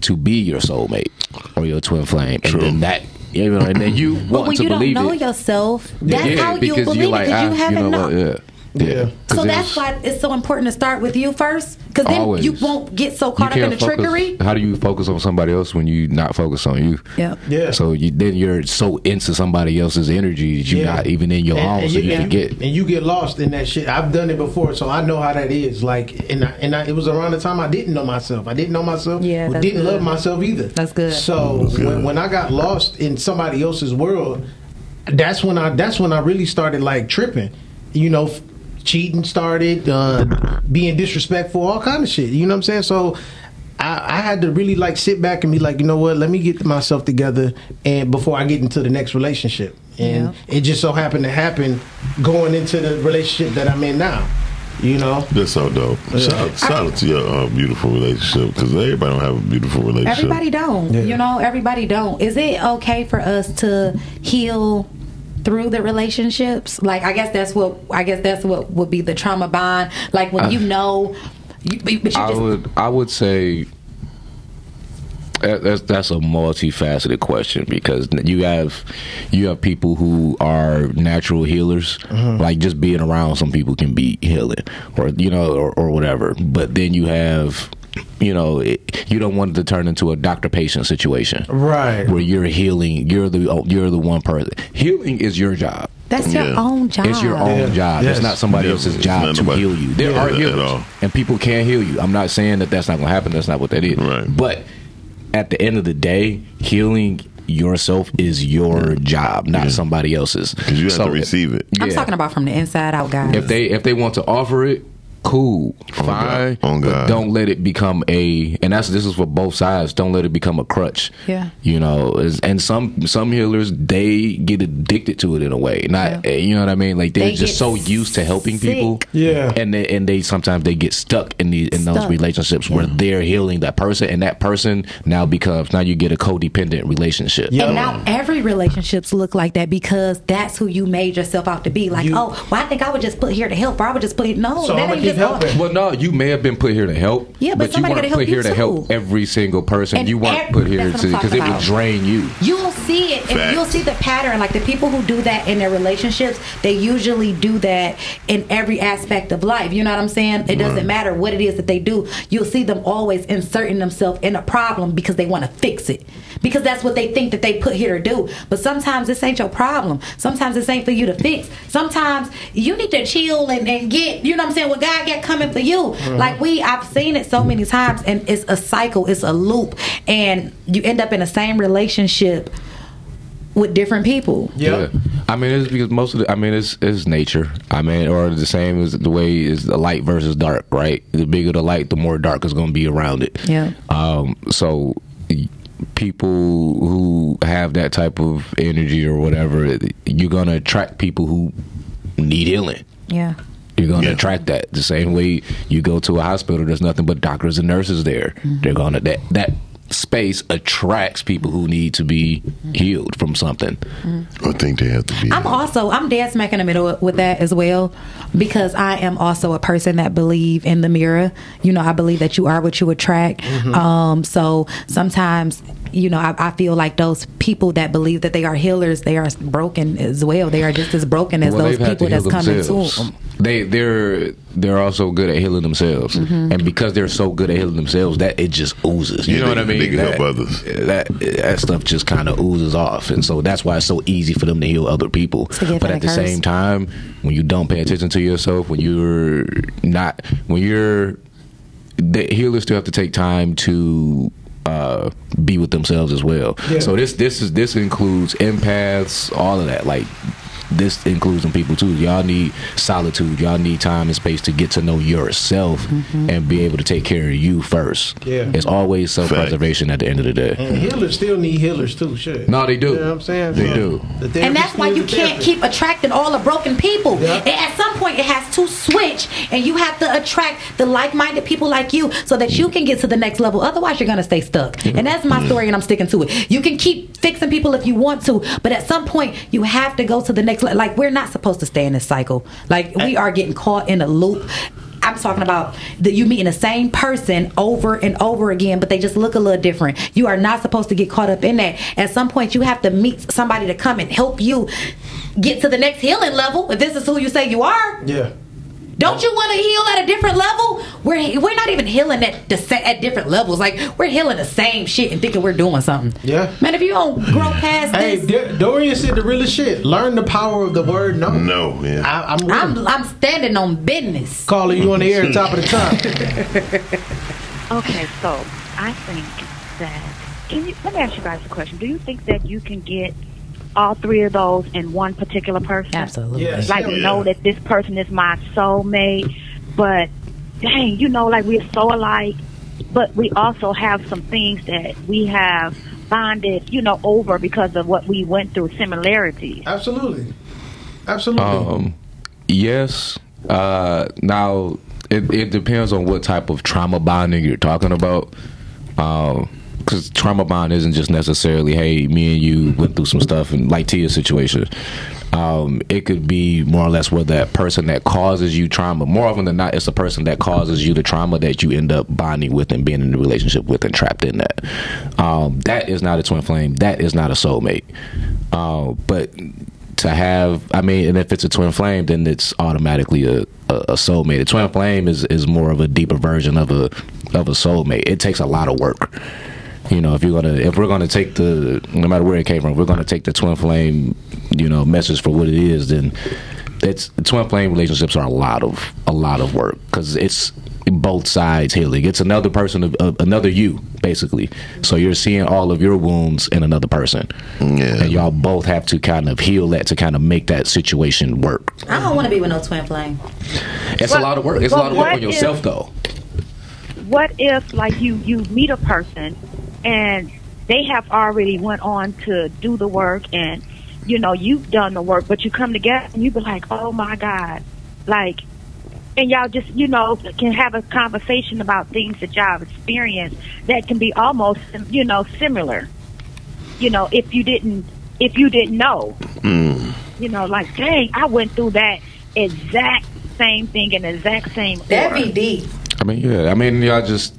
to be your soulmate or your twin flame, and then that you know, and then you but want when to you don't know it. yourself, that's yeah, how you believe you're it like, because you ah, haven't know what, yeah, yeah. 'Cause So that's why it's so important to start with you first, because then Always. you won't get so caught up in the focus- trickery. How do you focus on somebody else when you not focus on you? Yeah. Yeah. So you then you're so into somebody else's energy that you're Yeah. not even in your own, so you and forget. and you get lost in that shit. I've done it before, so I know how that is. Like, and I, and I, it was around the time I didn't know myself. I didn't know myself. Yeah, or didn't good. love myself either. That's good. So when, when I got lost in somebody else's world, that's when I that's when I really started like tripping. You know, f- cheating started, uh, being disrespectful, all kind of shit. You know what I'm saying? So. I, I had to really like sit back and be like, you know what? Let me get myself together, and before I get into the next relationship, and Yeah. it just so happened to happen going into the relationship that I'm in now. You know, That's so dope. Shout, shout out to your uh, beautiful relationship because everybody don't have a beautiful relationship. Everybody don't. You know, everybody don't. Is it okay for us to heal through the relationships? Like, I guess that's what I guess that's what would be the trauma bond. Like when Uh, you know, you, but you I just would I would say that's that's a multifaceted question because you have you have people who are natural healers, like just being around some people can be healing, or you know, or, or whatever. But then you have you know it, you don't want it to turn into a doctor patient situation, right? Where you're healing, you're the oh, you're the one person. Healing is your job. that's your own job. It's your own Yeah. job. Yes. It's not somebody Yeah, else's job to nobody- heal you. There Yeah, are at healers, all. and people can heal you. I'm not saying that that's not going to happen. That's not what that is. Right. But at the end of the day, healing yourself is your job, not somebody else's. Because you have So, to receive it. I'm yeah. talking about from the inside out, guys. If they if they want to offer it, cool, On fine. God. On oh, But God. don't let it become a. And that's this is for both sides. Don't let it become a crutch. Yeah. You know, and some some healers they get addicted to it in a way. Not Yeah. Eh, you know what I mean. Like they're They just so used to helping sick. people. Yeah. And they and they sometimes they get stuck in these in those Stuck. relationships where they're healing that person, and that person now becomes now you get a codependent relationship. Yeah. And now every relationships look like that because that's who you made yourself out to be. Like, You- oh, well, I think I would just put here to help, or I would just put here. No, So that I'ma ain't keep it's all- Well, no, you may have been put here to help. Yeah, but you somebody weren't gotta help put you here to too. help every single person. And you weren't every- put here to because it would drain you. You'll see it, and you'll see the pattern. Like the people who do that in their relationships, they usually do that in every aspect of life. You know what I'm saying? It doesn't Right. matter what it is that they do. You'll see them always inserting themselves in a problem because they want to fix it. Because that's what they think that they put here to do. But sometimes this ain't your problem. Sometimes this ain't for you to fix. Sometimes you need to chill and, and get, you know what I'm saying, what God got coming for you. Mhm. Like we, I've seen it so many times, and it's a cycle, it's a loop, and you end up in the same relationship with different people. Yeah. I mean, it's because most of the, I mean, it's, it's nature. I mean, or the same as the way is the light versus dark, right? The bigger the light, the more dark is going to be around it. Yeah. Um, so y- people who have that type of energy or whatever, you're going to attract people who need healing. Yeah. You're going to attract that the same way you go to a hospital. There's nothing but doctors and nurses there. Mm-hmm. They're going to that that space attracts people who need to be healed from something. I think they have to be. I'm also I'm dead smack in the middle with that as well because I am also a person that believe in the mirror. You know, I believe that you are what you attract. Mhm. Um, so sometimes, you know, I, I feel like those people that believe that they are healers, they are broken as well. They are just as broken as Well, those people that's coming to them. They they're they're also good at healing themselves, Mhm. and because they're so good at healing themselves, that it just oozes. You Yeah, know what I mean? they can that, help others. That that stuff just kind of oozes off, and so that's why it's so easy for them to heal other people. But at the curse. same time, when you don't pay attention to yourself, when you're not, when you're the healers still have to take time to uh, be with themselves as well. Yeah. So this this is this includes empaths, all of that. Like this includes them people too. Y'all need solitude. Y'all need time and space to get to know yourself mm-hmm. and be able to take care of you first. Yeah. It's always self preservation at the end of the day. And healers still need healers too. Shit. No, they do. You know what I'm saying? They So, do. the And that's why you can't therapist. keep attracting all the broken people. And At some point, it has to switch, and you have to attract the like-minded people like you, so that you can get to the next level. Otherwise, you're gonna stay stuck. And that's my mm-hmm. story, and I'm sticking to it. You can keep fixing people if you want to, but at some point, you have to go to the next. Le- Like we're not supposed to stay in this cycle. Like we are getting caught in a loop. I'm talking about that you meeting the same person over and over again, but they just look a little different. You are not supposed to get caught up in that. At some point, you have to meet somebody to come and help you get to the next healing level. If this is who you say you are, Yeah. Don't you want to heal at a different level? We're we're not even healing at the at different levels. Like we're healing the same shit and thinking we're doing something. Yeah. Man, if you don't grow past Hey, this, D- Dorian said the realest shit. Learn the power of the word no. No, yeah. I, I'm, I'm. I'm standing on business. calling you on the air, top of the top. [laughs] Okay, so I think that can you let me ask you guys a question. Do you think that you can get all three of those in one particular person? Absolutely. Yes. Like Hell yeah. know that this person is my soulmate, but dang, you know, like we're so alike, but we also have some things that we have bonded, you know, over because of what we went through, similarities. Absolutely. Absolutely. Um, yes. Uh, now it, it depends on what type of trauma bonding you're talking about. Because trauma bond isn't just necessarily, hey, me and you went through some stuff, and like Tia's situation. Um, it could be more or less where that person that causes you trauma, more often than not, it's the person that causes you the trauma that you end up bonding with and being in a relationship with and trapped in that. Um, that is not a twin flame. That is not a soulmate. Uh, but to have i mean and if it's a twin flame then it's automatically a, a, a soulmate a twin flame is, is more of a deeper version of a of a soulmate it takes a lot of work you know if you're gonna if we're gonna take the no matter where it came from if we're gonna take the twin flame you know message for what it is then it's twin flame relationships are a lot of a lot of work because it's both sides healing. It's another person of, of another you basically. So you're seeing all of your wounds in another person. Yeah. and y'all both have to kind of heal that to kind of make that situation work. I don't want to be with no twin flame. it's a lot of work. It's a lot of work on yourself if- though. What if like you you meet a person and they have already went on to do the work and you know you've done the work but you come together and you be like oh my god like and y'all just you know can have a conversation about things that y'all have experienced that can be almost you know similar you know if you didn't if you didn't know Mm. you know like dang i went through that exact same thing in the exact same That order. be deep. I mean, yeah. I mean, y'all just.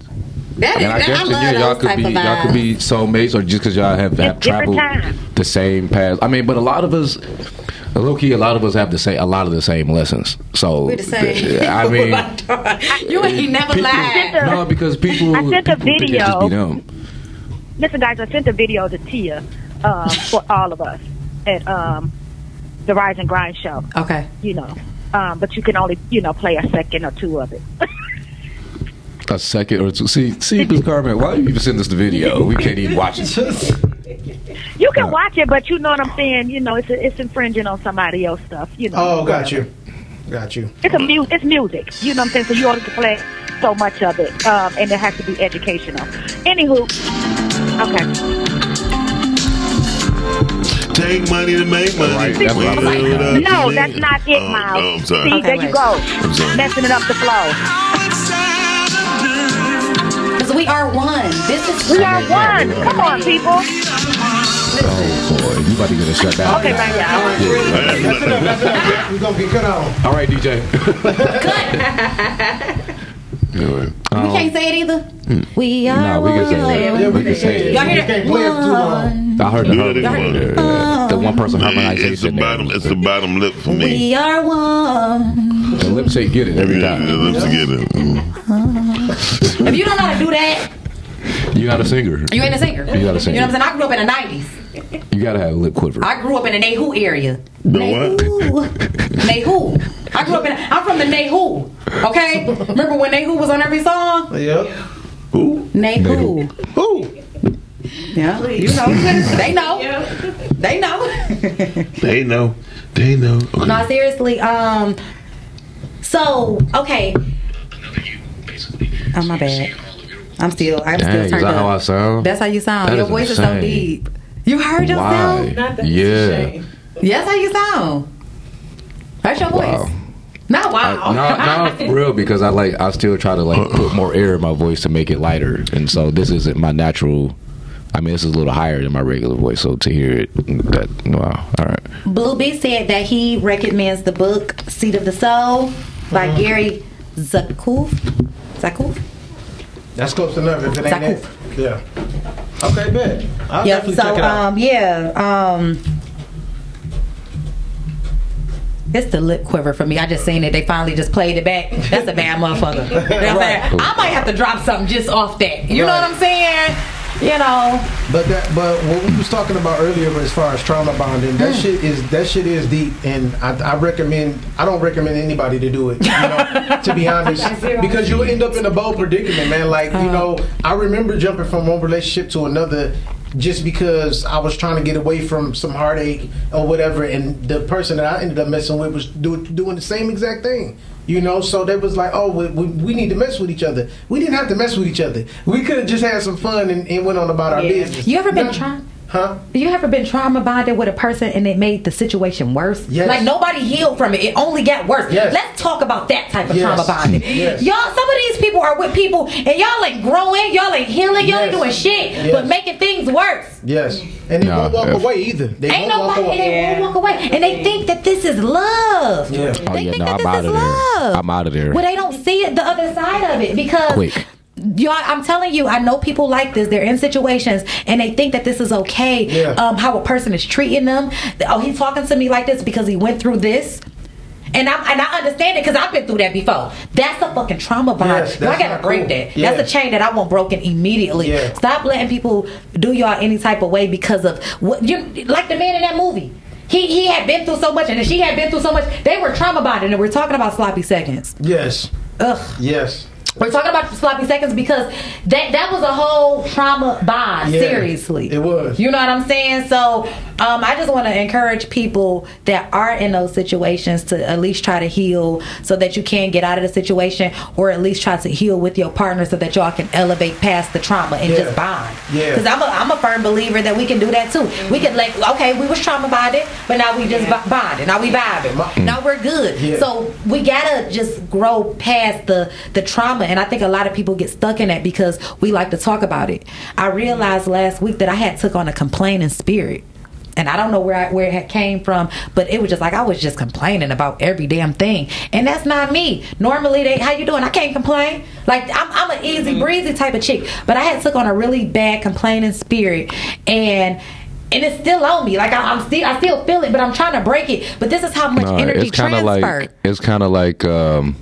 That and is- I that- guess I that, love yeah, y'all could be y'all could be soulmates, or just because y'all have, have traveled times. the same path. I mean, but a lot of us, low key, a lot of us have the same a lot of the same lessons. So We the same. I [laughs] mean, you ain't never lied. no, because people I sent a people think just video. be. Listen, guys, I sent a video to Tia um, for all of us at um, the Rise and Grind show. Okay. You know, um, but you can only you know play a second or two of it. [laughs] A second or two. See, see, Miss Carmen, why do you even send us the video? We can't even watch it. [laughs] You can watch it, but you know what I'm saying. You know, it's it's infringing on somebody else stuff. You know. Oh, got whatever. you. Got you. It's a mu- it's music. You know what I'm saying? So you only to play so much of it, um, and it has to be educational. Anywho, okay. Take money to make money. Right, that's what I'm saying. Without No, that's not it, Oh, Miles. oh, I'm sorry. See, there Okay, you go, I'm sorry. messing it up the flow. Because we are one. This is We are one. Come on, people. Oh boy, you about to get us shut down. Okay, thank you. That's enough. That's enough. We're gonna get cut on. All right, DJ. [laughs] Anyway. We can't say it either. We are No, we can say it. Yeah, We can say it. Y'all hear We that? can't play it too. I heard the, Yeah, heard they the, want it. yeah, the one person It's the bottom. It's the bottom lip for me. We are one. The lip shake get it every Yeah, the time. lips get it. Mm. If you don't know how to do that, you're not a singer. you ain't a singer. You gotta sing. You know what I'm saying? I grew up in the 90s. You gotta have a lip quiver. I grew up in the Ne-Yo area. The what? Ne-Yo. [laughs] I grew up in. I'm from the Ne-Yo. Okay. Remember when Ne-Yo was on every song? Yep. Who? Ne-Yo. Who? Yeah. You know. [laughs] they know. They know. [laughs] They know. They know. Okay. no, seriously. Um. So okay. Oh my bad. I'm still. I'm Dang, still is turned that how I sound? That's how you sound. That Your is voice is so deep. You heard yourself. Why? Yeah. Yes, how you sound. That's your voice. Not wow. No, no, [laughs] for real. Because I like, I still try to like put more air in my voice to make it lighter, and so this isn't my natural. I mean, this is a little higher than my regular voice, so to hear it, that wow, all right. Blue B said that he recommends the book Seat of the Soul by Uh-huh. Gary Zakuf. Zakuf? That's close enough. If it ain't that. Yeah. Okay, bet. I'll Yeah, definitely so check it out. um yeah, um it's the lip quiver for me. I just seen it. They finally just played it back. That's a bad motherfucker. You know what I'm [laughs] saying? I might have to drop something just off that. You know what I'm saying? You know. But that, but what we was talking about earlier, as far as trauma bonding, that hmm. shit is that shit is deep, and I, I recommend. I don't recommend anybody to do it. You know, to be honest, [laughs] because you'll end up in a bold predicament, man. Like you uh-huh. know, I remember jumping from one relationship to another. Just because I was trying to get away from some heartache or whatever, and the person that I ended up messing with was do, doing the same exact thing. You know, so they was like, "Oh, we, we, we need to mess with each other." We didn't have to mess with each other. We could have just had some fun and, and went on about our business. You ever been No- trying? Huh? You ever been trauma bonded with a person and it made the situation worse? Yes. Like nobody healed from it. It only got worse. Yes. Let's talk about that type of Yes. trauma bonding. [laughs] Yes. Y'all, some of these people are with people and y'all ain't growing, y'all ain't healing, y'all ain't doing shit, Yes. but making things worse. Yes, and they No, won't walk if- away either. They ain't won't walk nobody, away. they won't walk away. And they think that this is love. Yeah. Oh They yeah, think no, that I'm this out is of there. love. I'm out of there. Well, they don't see it, the other side of it because Quick. Y'all, I'm telling you, I know people like this. They're in situations and they think that this is okay. Yeah. Um, how a person is treating them. Oh, he's talking to me like this because he went through this. And I and I understand it because I've been through that before. That's a fucking trauma bond. Yes, I gotta break cool. that. Yeah. That's a chain that I want broken immediately. Yeah. Stop letting people do y'all any type of way because of what you like the man in that movie. He he had been through so much and she had been through so much. They were trauma bonded and we're talking about sloppy seconds. Yes, Ugh. yes. We're talking about sloppy seconds because that that was a whole trauma bond. Yeah, seriously, it was. You know what I'm saying? So, um, I just want to encourage people that are in those situations to at least try to heal, so that you can get out of the situation, or at least try to heal with your partner, so that y'all can elevate past the trauma and Yeah. just bond. Yeah. Because I'm a I'm a firm believer that we can do that too. We can like okay, we was trauma bonded, but now we just yeah. bonded. Now we vibing. Now we're good. Yeah. So we gotta just grow past the the trauma and i think a lot of people get stuck in that because we like to talk about it i realized last week that i had took on a complaining spirit and I don't know where I, where it had came from, but it was just like I was just complaining about every damn thing, and that's not me. Normally, they how you doing? I can't complain. Like I'm, I'm an easy breezy type of chick, but I had took on a really bad complaining spirit, and and it's still on me. Like I, I'm still I still feel it, but I'm trying to break it. But this is how much No, energy it's kind of transferred. like it's kind of like um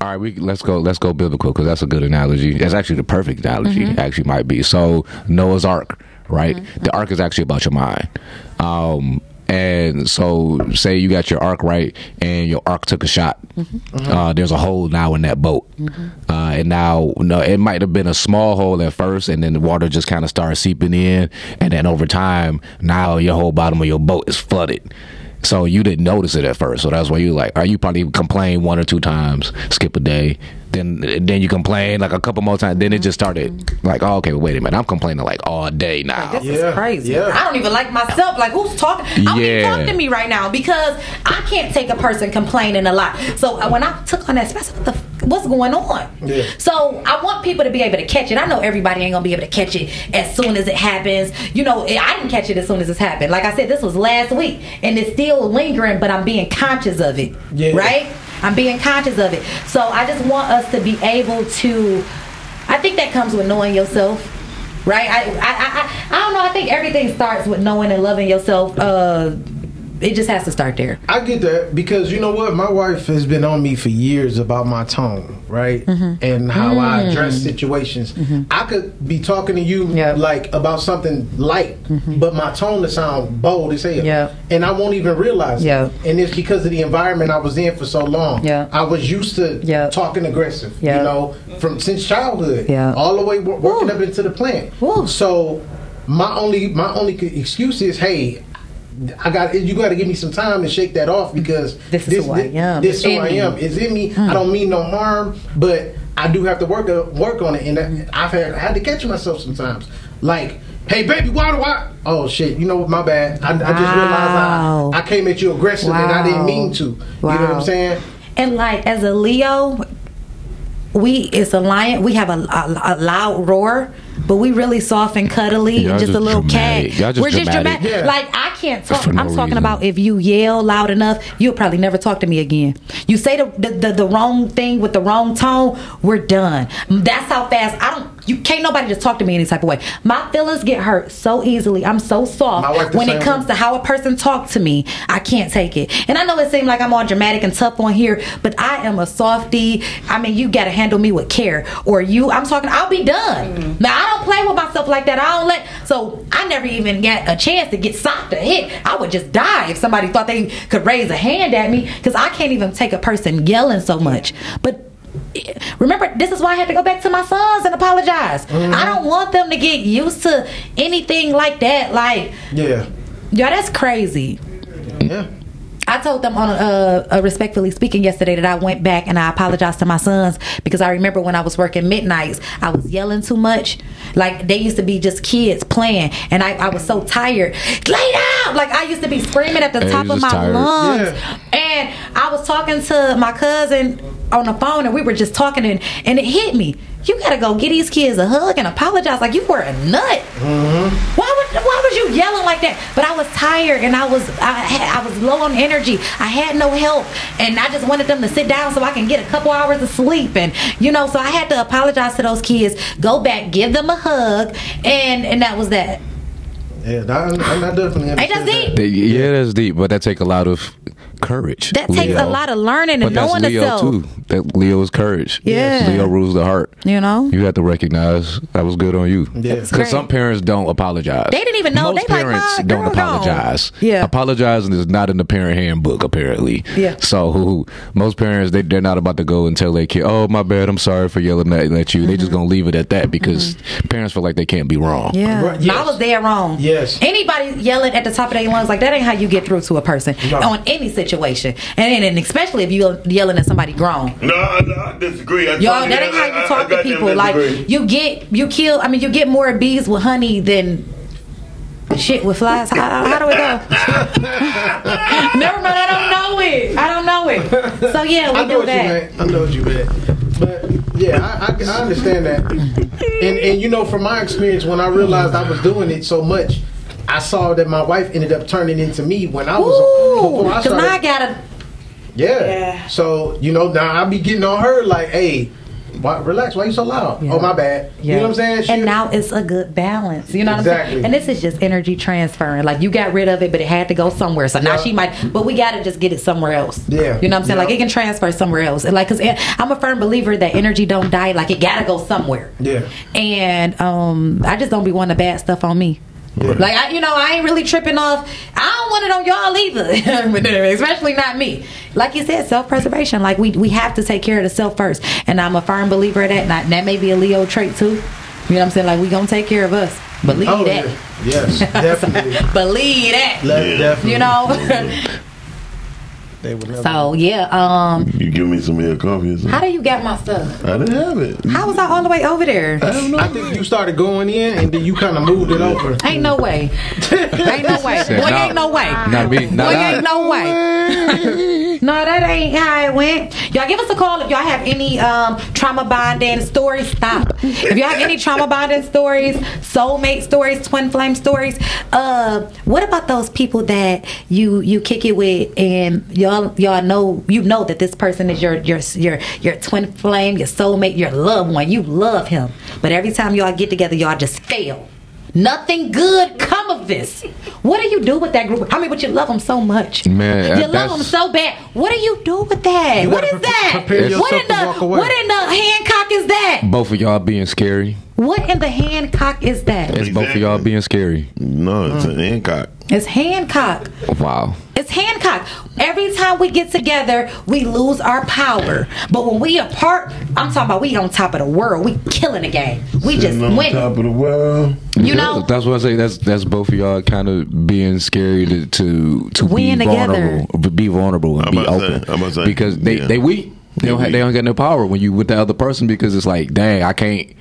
all right we let's go let's go biblical because that's a good analogy. That's actually the perfect analogy Mm-hmm. actually might be. So noah's ark right? The ark is actually about your mind. Um and so say you got your ark right and your ark took a shot. Mm-hmm. uh, there's a hole now in that boat. Uh, and now no it might have been a small hole at first and then the water just kind of started seeping in and then over time now your whole bottom of your boat is flooded so you didn't notice it at first. So that's why you like, or you probably complain one or two times, skip a day, then then you complain like a couple more times. Then it just started like, oh, okay, wait a minute, I'm complaining like all day now. This is crazy. I don't even like myself. Like who's talking? I don't even Yeah. talk to me right now because I can't take a person complaining a lot. So uh, when I took on that space, what the what's going on? Yeah. So I want people to be able to catch it. I know everybody ain't gonna be able to catch it as soon as it happens. You know, I didn't catch it as soon as this happened. Like I said, this was last week, and it's still lingering, but I'm being conscious of it. Yeah. Right? I'm being conscious of it. So I just want us to be able to. I think that comes with knowing yourself. Right? I, I, I, I don't know. I think everything starts with knowing and loving yourself. Uh, it just has to start there. I get that because you know what, my wife has been on me for years about my tone, right, Mm-hmm. and how I Mm. address situations. I could be talking to you like about something light, but my tone to sound bold as hell, Mm-hmm. Yeah. and I won't even realize Yeah. it. And it's because of the environment I was in for so long. Yeah. I was used to Yeah. talking aggressive, Yeah. you know, from since childhood, Yeah. all the way wo- working up into the plant. So my only my only excuse is, hey. I got you. Got to give me some time to shake that off because This is who I am. This is who It's I in am. me. It's in me. Hmm. I don't mean no harm, but I do have to work uh, work on it, and I've had I had to catch myself sometimes. Like, hey, baby, why do I? Oh shit! You know what? My bad. I, I just realized I, I came at you aggressive, and I didn't mean to. You know what I'm saying? And like as a Leo, we it's a lion. We have a, a, a loud roar, but we really soft and cuddly Y'all and just, a little dramatic. cat. Just We're just dramatic. dramatic. Yeah. Like I can't talk. No I'm talking reason. about if you yell loud enough, you'll probably never talk to me again. You say the the, the, the wrong thing with the wrong tone, we're done. That's how fast I don't. You can't nobody just talk to me any type of way. My feelings get hurt so easily. I'm so soft when it comes way. to how a person talk to me. I can't take it. And I know it seems like I'm all dramatic and tough on here, but I am a softie. I mean, you got to handle me with care. Or you, I'm talking. I'll be done. Mm-hmm. Now I don't play with myself like that. I don't let. So I never even get a chance to get socked or hit. I would just die if somebody thought they could raise a hand at me because I can't even take a person yelling so much. But remember this is why i had to go back to my sons and apologize i don't want them to get used to anything like that like Yeah. yeah that's crazy Yeah. I told them on uh, uh, respectfully speaking yesterday that I went back and I apologized to my sons because I remember when I was working midnights, I was yelling too much. Like they used to be just kids playing, and I, I was so tired. Lay down! Like I used to be screaming at the Yeah, you top of my tired. lungs. Yeah. And I was talking to my cousin on the phone, and we were just talking, and, and it hit me. You gotta go get these kids a hug and apologize like you were a nut. Why would why was you yelling like that? But I was tired and I was I, had, I was low on energy. I had no help, and I just wanted them to sit down so I can get a couple hours of sleep. And you know, so I had to apologize to those kids, go back, give them a hug, and and that was that. Yeah. I, I definitely Ain't that deep? They- yeah, that's deep, but that take a lot of courage. That takes a lot of learning and But and that's knowing Leo yourself. too. That Leo is courage. Yeah. Leo rules the heart. You know. You have to recognize that was good on you. Yeah. Because some parents don't apologize. They didn't even know. Most They parents "My don't girl gone." apologize. Yeah. Apologizing is not in the parent handbook, apparently. Yeah. So who, most parents they they're not about to go and tell their kid, "Oh, my bad. I'm sorry for yelling at, at you." They just gonna leave it at that because parents feel like they can't be wrong. Mm-hmm. Yeah, Right, I was there wrong. Yes. Anybody yelling at the top of their lungs like that ain't how you get through to a person No. on any situation, and, and especially if you yelling at somebody grown. No, no, I disagree. I Yo, totally- that ain't how you talk I to people. Like you get, you kill. I mean, you get more bees with honey than shit with flies. How, how do we go? [laughs] Never mind. I don't know it. I don't know it. So yeah, we I know do what that. you meant. I know what you meant. But yeah, I, I, I understand that. And and you know, from my experience, when I realized I was doing it so much, I saw that my wife ended up turning into me when I was Ooh, before I because I started. gotta. Yeah. So you know now I be getting on her like, hey, why, relax. Why you so loud? Oh my bad. You know what I'm saying? She- and now it's a good balance. You know what I'm Exactly. saying? And this is just energy transferring. Like you got rid of it, but it had to go somewhere. So now Yeah. she might, but we got to just get it somewhere else. Yeah. You know what I'm saying? Yeah. Like it can transfer somewhere else. And like, cause I'm a firm believer that energy don't die. Like it got to go somewhere. Yeah. And um, I just don't be wanting the bad stuff on me. Like I, you know, I ain't really tripping off. I don't want it on y'all either, [laughs] especially not me. Like you said, self preservation. Like we we have to take care of the self first, and I'm a firm believer of that. And I- that may be a Leo trait too. You know what I'm saying? Like we gonna take care of us. Believe Oh, that. yeah. Yes, [laughs] definitely. Believe that. Le- definitely. You know. [laughs] They would never. so yeah. Um. You give me some of your coffee or something? How do you get my stuff? I didn't have it. How was I all the way over there? I don't know. I think you started going in and then you kind of moved it over. Ain't no way. [laughs] ain't no way. Boy, "No, ain't no way. Not me. Not Boy, ain't no way. No, that ain't how it went. Y'all give us a call if y'all have any um, trauma bonding stories. Stop. If y'all have any trauma bonding stories, soulmate stories, twin flame stories. Uh, what about those people that you you kick it with and y'all y'all know you know that this person is your your your your twin flame, your soulmate, your loved one. You love him, but every time y'all get together, y'all just fail. Nothing good come of this. What do you do with that group? I mean, but you love them so much. Man, you love them so bad. What do you do with that? You What gotta is pre- that? what in to the walk away. what in the Hancock is that? Both of y'all being scary. What in the Hancock is that? It's both of y'all being scary. No, it's an Hancock. It's Hancock. Wow. It's Hancock. Every time we get together, we lose our power. But when we apart, I'm talking about we on top of the world. We killing the game. We just Sitting on win. top of the world. You know? that's what I say. That's that's both of y'all kind of being scary to to, to Win be together. vulnerable, be vulnerable and I'm be about to open say- I'm about to say, because they yeah. they weak. They don't have, they don't get no power when you with the other person because it's like, dang, I can't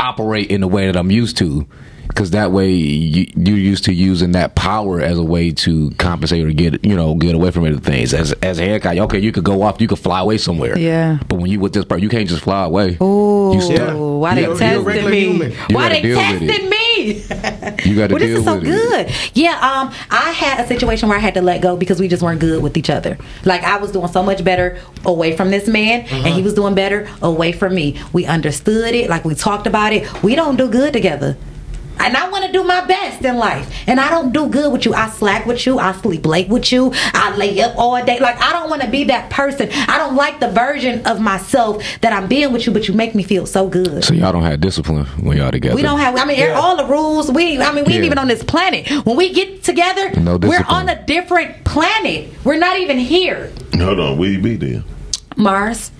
operate in the way that I'm used to. Because that way you, you're used to using that power as a way to compensate or get you know get away from other things. As as a haircut, okay, you could go off, you could fly away somewhere. Yeah. But when you with this person, you can't just fly away. Oh, You stuck. why You they gotta testing me? human. Why they deal testing me? [laughs] You got to well, this deal is so with it. good. Yeah, um, I had a situation where I had to let go because we just weren't good with each other. Like I was doing so much better away from this man, and he was doing better away from me. We understood it, like we talked about it. We don't do good together. And I want to do my best in life. And I don't do good with you. I slack with you. I sleep late with you. I lay up all day. Like, I don't want to be that person. I don't like the version of myself that I'm being with you, but you make me feel so good. So y'all don't have discipline when y'all together. We don't have. I mean, all the rules. We. I mean, we ain't even on this planet. When we get together, No we're on a different planet. We're not even here. Hold on, where you be there? Mars.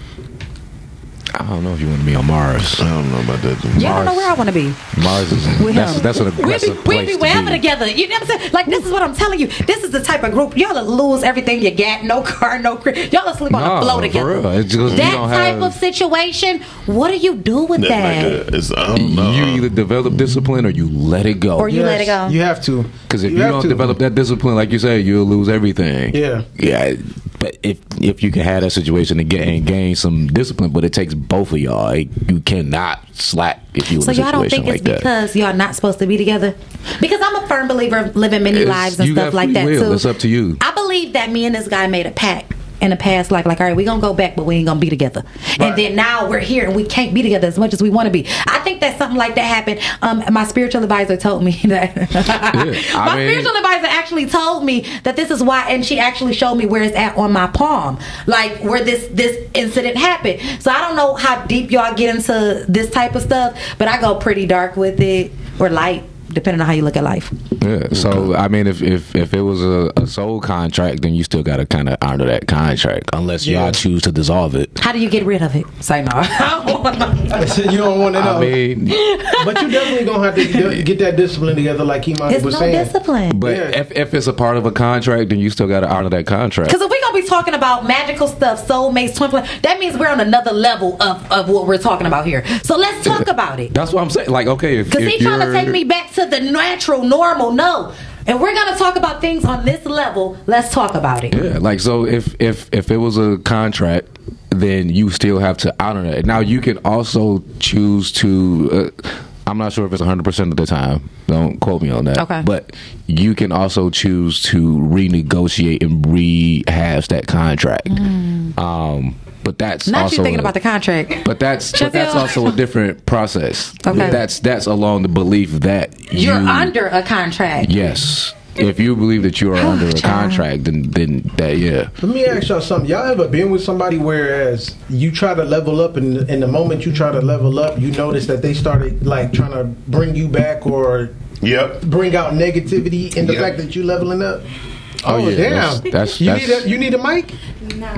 I don't know if you want to be on Mars. I don't know about that. dude. Yeah, I don't know where I want to be. Mars is With that's him. that's an we be, aggressive we place be to wherever be. together. You know what I'm saying? Like this is what I'm telling you. This is the type of group y'all will lose everything you got. No car, no crib. Y'all will sleep on No, the floor for together. real. It's just that type have- of situation. What do you do with that? like a, it's, I don't know. You either develop discipline or you let it go. Or you let it go. You have to. Because if you, have don't to. develop that discipline, like you say, you'll lose everything. Yeah. yeah. But if if you can have that situation and, get, and gain some discipline, but it takes both of y'all. Like, you cannot slack if you So in a y'all don't think like it's that. because y'all not supposed to be together? Because I'm a firm believer of living many It's- lives and stuff like that will. too. It's up to you. I believe that me and this guy made a pact in a past life. Like, all right, we're gonna go back, but we ain't gonna be together. And then now we're here and we can't be together as much as we want to be. I think that something like that happened. Um, my spiritual advisor told me [laughs] that. I my mean- spiritual advisor actually told me that this is why, and she actually showed me where it's at on my palm, like where this this incident happened. So I don't know how deep y'all get into this type of stuff, but I go pretty dark with it or light, depending on how you look at life. Yeah. So I mean, if if if it was a, a soul contract, then you still got to kind of honor that contract, unless Yeah. y'all choose to dissolve it. How do you get rid of it? Say no. [laughs] you don't want to know. I mean, but you definitely gonna have to [laughs] get- get that discipline together, like Imani It's was no saying. discipline. but Yeah. if if it's a part of a contract, then you still got to honor that contract. Because if we're gonna be talking about magical stuff, soulmates, twin flame, that means we're on another level of, of what we're talking about here. So let's talk about it. That's what I'm saying. Like, okay, if, Because if he's trying to take me back to the natural, normal. No. And we're gonna talk about things on this level. Let's talk about it. Yeah, like so if if if it was a contract, then you still have to honor that. Now you can also choose to. Uh, I'm not sure if it's 100% of the time. Don't quote me on that. Okay. But you can also choose to renegotiate and rehash that contract. Um, but that's. Not also you thinking a- about the contract. But that's but that's also a different process. Okay. That's that's along the belief that You're you, under a contract. Yes. If you believe that you are under a contract, then then that yeah. Let me ask y'all something. Y'all ever been with somebody whereas you try to level up and in the moment you try to level up, you notice that they started like trying to bring you back or yep. bring out negativity in the Yep. fact that you leveling up? Oh, oh, yeah, damn! that's- that's- you that's- need a you need a mic.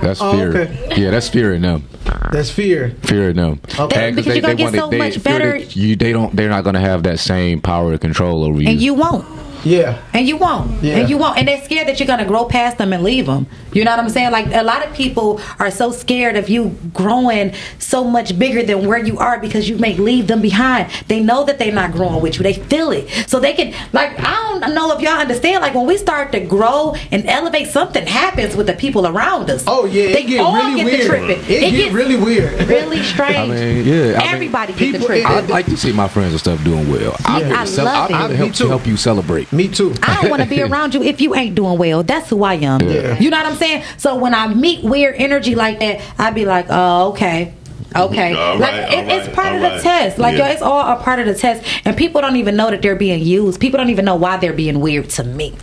That's Oh, fear. okay. Yeah, that's fear in them. That's fear. Fear in them. Okay. And Because you're gonna get so they, much better- that You they don't they're not gonna have that same power and control over you. And you won't. Yeah. And you won't. Yeah. And you won't. And they're scared that you're going to grow past them and leave them. You know what I'm saying? Like a lot of people are so scared of you growing so much bigger than where you are because you may leave them behind. They know that they're not growing with you. They feel it. So they can, like, I don't know if y'all understand, like, when we start to grow and elevate, something happens with the people around us. Oh yeah, They it get all really get weird. tripping. It, It get gets really weird. Really [laughs] strange. I mean, yeah. I mean, Everybody gets to tripping. I'd like to see my friends and stuff doing well. I'd Yeah. really I cel- love I'd it. really Me help, too. help you celebrate. Me too. I don't want to be [laughs] around you if you ain't doing well. That's who I am. Yeah. You know what I'm saying? So when I meet weird energy like that, I'd be like, oh, okay. Okay, All like right, it, it's right, part of the right. test. Like Yeah. yo, it's all a part of the test, and people don't even know that they're being used. People don't even know why they're being weird to me.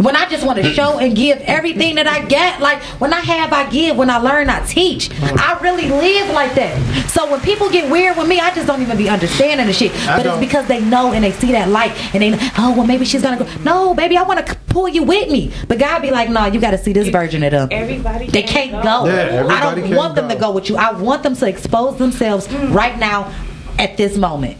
When I just want to show and give everything that I get, like when I have, I give. When I learn, I teach. I really live like that. So when people get weird with me, I just don't even be understanding the shit. I But don't. it's because they know and they see that light and they, oh well, maybe she's gonna go. No, baby, I want to pull you with me. But God be like, no, you got to see this version of them. Everybody They can't go. Yeah, I everybody don't can't want them to go with you. I want them to expose themselves mm. right now at this moment.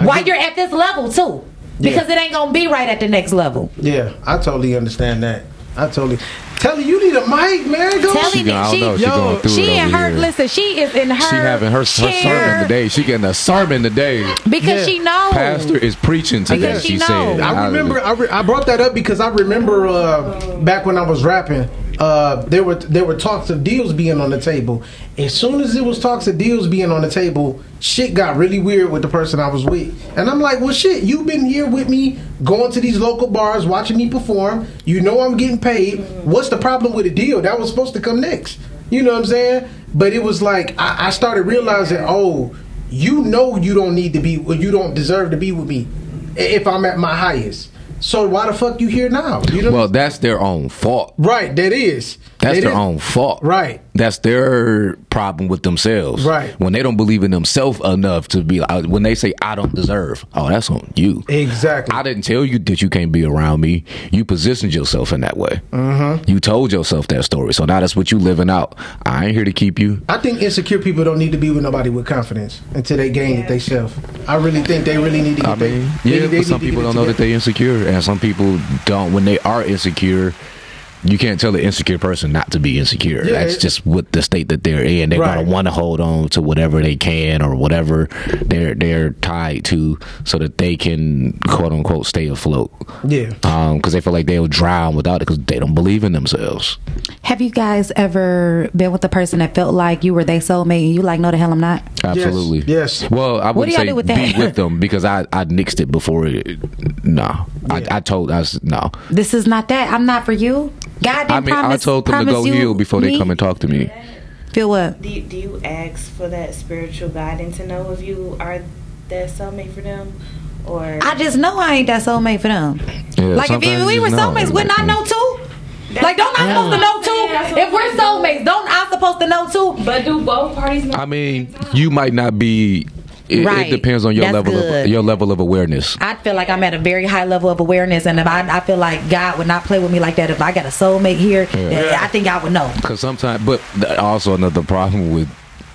While you're at this level too. Because it ain't gonna be right at the next level. Yeah, I totally understand that. I totally. Telly, you need a mic, man. Go. Telly, She, I don't know. She Yo, going through She it in over her here. listen, she is in her She having her, her sermon today. She getting a sermon today. because she knows. Pastor is preaching today. Because she She, knows. said. I remember. I, re- I brought that up because I remember uh, back when I was rapping. Uh, there were there were talks of deals being on the table. As soon as it was talks of deals being on the table, shit got really weird with the person I was with. And I'm like, well, shit, you've been here with me, going to these local bars, watching me perform. You know I'm getting paid. What's the problem with a deal? That was supposed to come next. You know what I'm saying? But it was like I, I started realizing, oh, you know you don't need to be, or you don't deserve to be with me if I'm at my highest. So why the fuck you here now? You know, Well, that's their own fault. right? That is. That's That their own fault. Right. That's their problem with themselves. Right. When they don't believe in themselves enough to be like, when they say, I don't deserve, oh, that's on you. Exactly. I didn't tell you that you can't be around me. You positioned yourself in that way. Mm-hmm. You told yourself that story. So now that's what you living out. I ain't here to keep you. I think insecure people don't need to be with nobody with confidence until they gain it themselves. I really think they really need to get I mean, they, yeah, they- they but some people don't know that they're insecure, and some people don't. When they are insecure, you can't tell an insecure person not to be insecure. Yeah, That's it- just what the state that they're in. They're Right. gonna want to hold on to whatever they can or whatever they're they're tied to, so that they can quote unquote stay afloat. Yeah. Um, because they feel like they'll drown without it because they don't believe in themselves. Have you guys ever been with a person that felt like you were their soulmate and you like, no, the hell I'm not? Absolutely. Yes. Well, I What wouldn't y'all say do with be with them because I I nixed it before. It, no, I, I told us no. This is not that. I'm not for you. God didn't I mean, promise, I told them to go you heal before they come and talk to me. Feel what? Do you, do you ask for that spiritual guidance to know if you are that soulmate for them, or I just know I ain't that soulmate for them. Yeah, like if sometimes you- we were just know. soulmates, wouldn't I know too? Like, don't I supposed to know too? If we're soulmates, don't I supposed to know too? but do both parties know? I mean, you might not be. It, Right. it depends on your That's level good. of your level of awareness. I feel like I'm at a very high level of awareness, and if I, I feel like God would not play with me like that. If I got a soulmate here, Yeah. I think I would know. Because sometimes, but also another problem with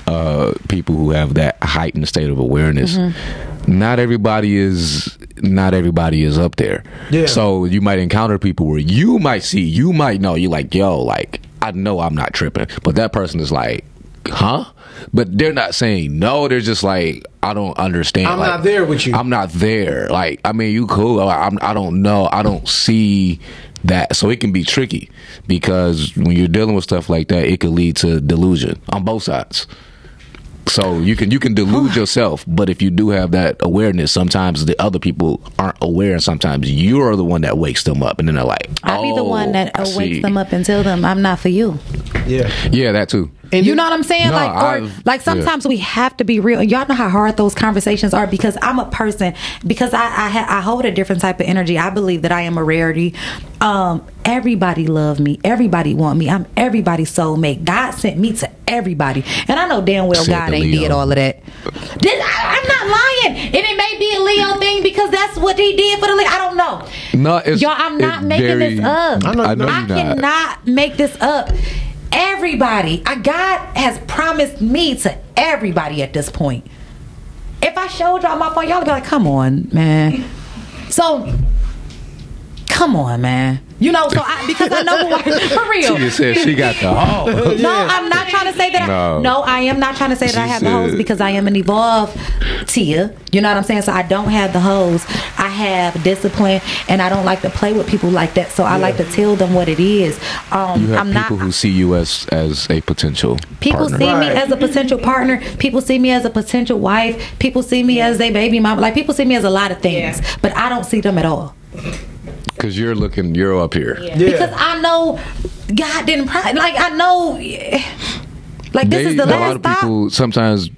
uh, people who have that heightened state of awareness. Mm-hmm. Not everybody is. Not everybody is up there. Yeah. So you might encounter people where you might see, you might know, you're like, yo, like I know I'm not tripping, but that person is like, huh? But they're not saying no. They're just like, I don't understand. I'm Like, not there with you. I'm not there. Like, I mean, you cool. I, I'm, I don't know. I don't see that. So it can be tricky because when you're dealing with stuff like that, it could lead to delusion on both sides. So you can you can delude [sighs] yourself, but if you do have that awareness, sometimes the other people aren't aware, and sometimes you're the one that wakes them up, and then they're like, "I'll be the one that "Oh, I wakes see." them up and tell them I'm not for you. Yeah. Yeah, that too. You know what I'm saying? No, like, or I've- like sometimes we have to be real. Y'all know how hard those conversations are because I'm a person because I I, ha- I hold a different type of energy. I believe that I am a rarity. Um, everybody love me. Everybody want me. I'm everybody's soulmate. God sent me to everybody, and I know damn well Said God ain't Leo. did all of that. Did, I, I'm not lying, and it may be a Leo thing because that's what he did for the Leo. I don't know. No, it's Y'all, I'm not making very- this up. I know, I know I you're not. cannot make this up. Everybody, I, God has promised me to everybody at this point. If I showed y'all my phone, y'all be like, "Come on, man." So, come on, man. You know, so I because I know who I [laughs] for real. She just said she got the hoe. No, I'm not trying to say that. No. I, no, I am not trying to say that I She have the hoes because I am an evolved Tia. You know what I'm saying? So I don't have the hoes. I have discipline, and I don't like to play with people like that. So I like to tell them what it is. Um, You have I'm not. people who see you as as a potential People partner. see me as a potential partner. People see me as a potential wife. People see me as a baby mom. Like people see me as a lot of things, but I don't see them at all because you're looking, you're up here. Yeah. because I know God didn't. Pri- like I know. Like this They- is the last a lot last of stop. people sometimes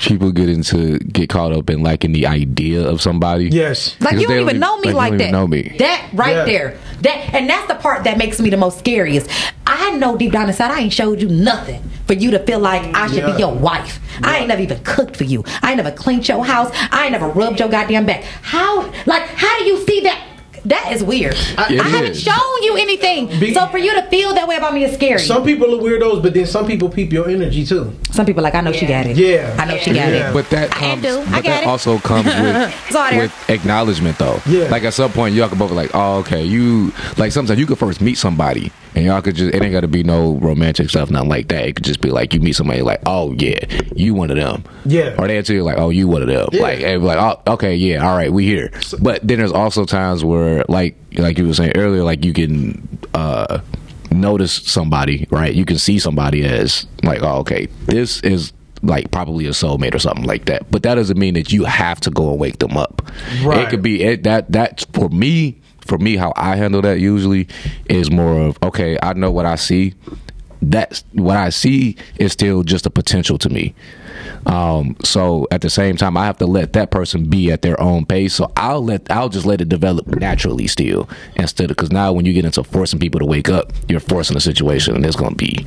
people get into get caught up in liking the idea of somebody. Yes, Like you don't even know me like, you don't that. even know me. That right Yeah. there. That and that's the part that makes me the most scariest. I know deep down inside I ain't showed you nothing for you to feel like I should Yeah. be your wife. I ain't never even cooked for you. I ain't never cleaned your house. I ain't never rubbed your goddamn back. How like how do you see that? That is weird. Uh, I, It haven't is. shown you anything. so for you to feel that way about me is scary. Some people are weirdos, but then some people peep your energy too. Some people like I know she got it. Yeah, I know she got it. But that comes, do. I but got that it. also comes with [laughs] with acknowledgement though. Yeah. Like at some point y'all can both be like, oh okay, you like sometimes you could first meet somebody and y'all could just it ain't got to be no romantic stuff, nothing like that. It could just be like you meet somebody like, oh yeah, you one of them. Yeah. Or they tell you like, oh you one of them. Yeah. Like and like, oh okay, yeah, all right, we here. But then there's also times where like like you were saying earlier, like you can uh notice somebody, right? You can see somebody as like, oh, okay, this is like probably a soulmate or something like that. But that doesn't mean that you have to go and wake them up. Right. It could be it, that. That for me, for me, how I handle that usually is more of okay. I know what I see. That's what I see is still just a potential to me. Um, so at the same time, I have to let that person be at their own pace. So I'll let I'll just let it develop naturally still instead of because now when you get into forcing people to wake up, you're forcing a situation and it's gonna be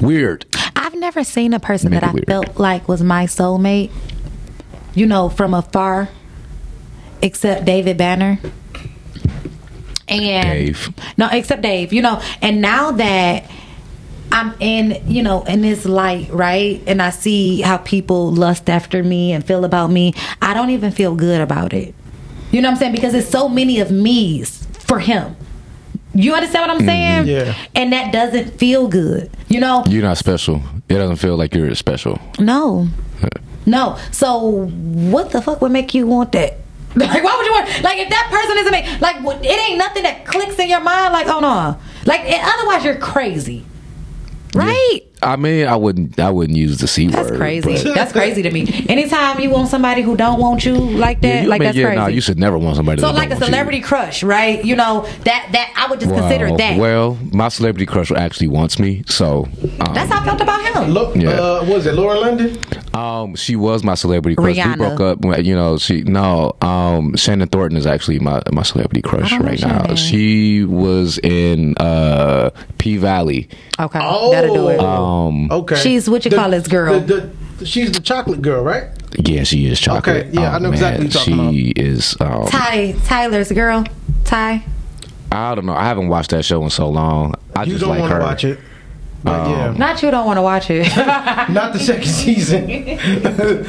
weird. I've never seen a person Make that I weird. felt like was my soulmate, you know, from afar, except David Banner. And Dave. no, except Dave, you know, and now that I'm in, you know, in this light, right? And I see how people lust after me and feel about me. I don't even feel good about it. You know what I'm saying? Because it's so many of me's for him. You understand what I'm mm-hmm. saying? Yeah. And that doesn't feel good. You know? You're not special. It doesn't feel like you're special. No. Uh. No. So what the fuck would make you want that? [laughs] Like why would you want like if that person isn't make like it ain't nothing that clicks in your mind like oh no like otherwise you're crazy. Right I mean, I wouldn't. I wouldn't use the c that's word. That's crazy but- that's crazy to me anytime you want somebody who don't want you like that Yeah, you- like mean, that's yeah, crazy no, you should never want somebody. so that like don't a want you. celebrity crush right you know that that I would just consider that Well, my celebrity crush actually wants me, so um, that's how I felt about him Look, Yeah. uh, what is it Lauren London? Um, she was my celebrity crush. We broke up. when- You know, she no. Um, Shannon Thornton is actually my my celebrity crush right now. Shannon. She was in uh P Valley. okay that'll do it Um, Okay, She's what you The- call this girl. the- the- she's the chocolate girl, right? yeah, she is chocolate. Okay, yeah, I Oh, know exactly man, what you're talking She is. Um, Ty Tyler's girl Ty I don't know. I haven't watched that show in so long. I You just don't like want to her. watch it, but yeah, not you don't want to watch it [laughs] not the second season. [laughs]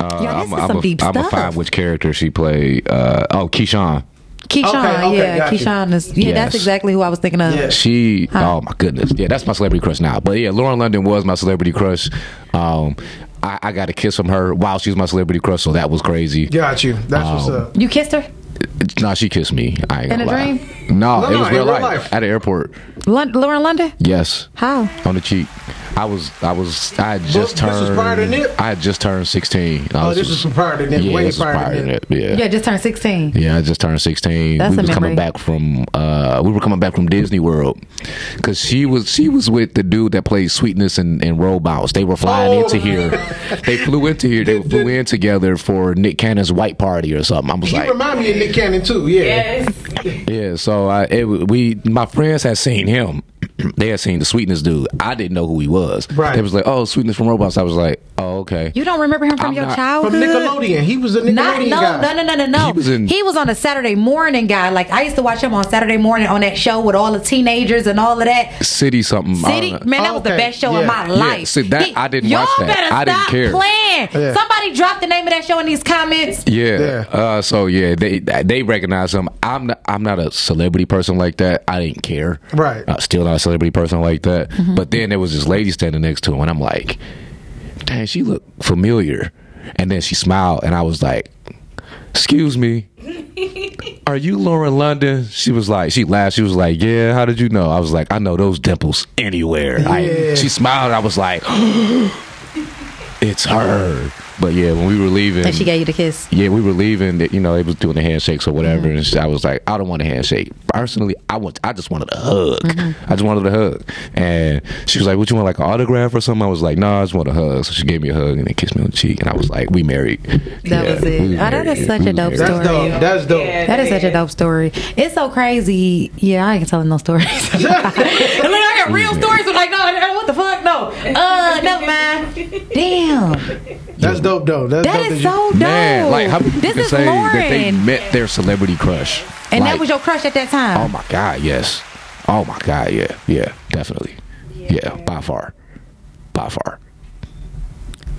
Uh, Yo, this I'm, is I'm some a, deep I'm a stuff. find which character she played. Uh, oh, Keyshawn. Keyshawn, Okay, okay, yeah, got. Keyshawn is yeah, that's exactly who I was thinking of. Yeah. She, Huh. oh my goodness, yeah, that's my celebrity crush now. But yeah, Lauren London was my celebrity crush. Um, I, I got a kiss from her while she was my celebrity crush, so that was crazy. Got you. That's what's Um, up. You kissed her? No, she kissed me. I ain't In gonna a lie. dream? No, No, it was in real real life. life. at the airport. Lon- Lauren London? Yes, How? on the cheek. I was, I was, I had just this was turned. prior to Nip? I had just turned sixteen. I Oh, this was prior to Nip, Yeah, way this was prior to Nip. Yeah. Yeah, just turned 16. Yeah, I just turned 16. That's we a was coming back from uh we were coming back from Disney World cuz she was she was with the dude that plays Sweetness and, and Roll Bounce. They were flying Oh. into here. They flew into here. They flew in together for Nick Cannon's white party or something. I was You like, remind me of Nick Cannon too. Yeah. Yes. yeah, so I it, we my friends had seen him. They had seen the Sweetness dude. I didn't know who he was. Right. They was like, "Oh, Sweetness from Roll Bounce." I was like, "Oh, okay." You don't remember him from I'm your not- childhood? From Nickelodeon. He was a Nickelodeon Not, no, guy. no, no, no, no, no. He was in- He was on a Saturday morning guy. Like I used to watch him on Saturday morning on that show with all the teenagers and all of that. City something. I City, don't know. man, that was the Okay. best show Yeah. in my Yeah, life. see, that- I didn't y'all watch that. better I didn't stop care. playing. Yeah. Somebody drop the name of that show in these comments. Yeah. Uh, so yeah, they they recognize him. I'm not, I'm not a celebrity person like that. I didn't care. Right. Uh, still not a celebrity person like that. Mm-hmm. But then there was this lady standing next to him, and I'm like, dang, she looked familiar. And then she smiled, and I was like, excuse me. [laughs] Are you Lauren London? She was like, she laughed. She was like, yeah. How did you know? I was like, I know those dimples anywhere. Yeah. I, she smiled. I was like, [gasps] [laughs] it's her. But yeah, when we were leaving, And she gave you the kiss. yeah, we were leaving. You know, they was doing the handshakes or whatever, mm-hmm. and I was like, I don't want a handshake. Personally, I want, I just wanted a hug. Mm-hmm. I just wanted a hug, and she was like, "What you want, like an autograph or something?" I was like, "No, I just want a hug." So she gave me a hug and then kissed me on the cheek, and I was like, "We married." That was it. we Oh, that married. is such We a dope married. That's story. dope. That's dope. That is such a dope story. It's so crazy. Yeah, I ain't telling no stories. [laughs] I mean, I got real stories, but like, no, what the? No. Uh, never mind. Damn. That's dope though. That's That dope. is that so dope. Man, like how people this can is say that they Lauren. met their celebrity crush, And that Like, was your crush at that time. Oh my god, yes. Oh my god, yeah, yeah, definitely, yeah, by far, by far.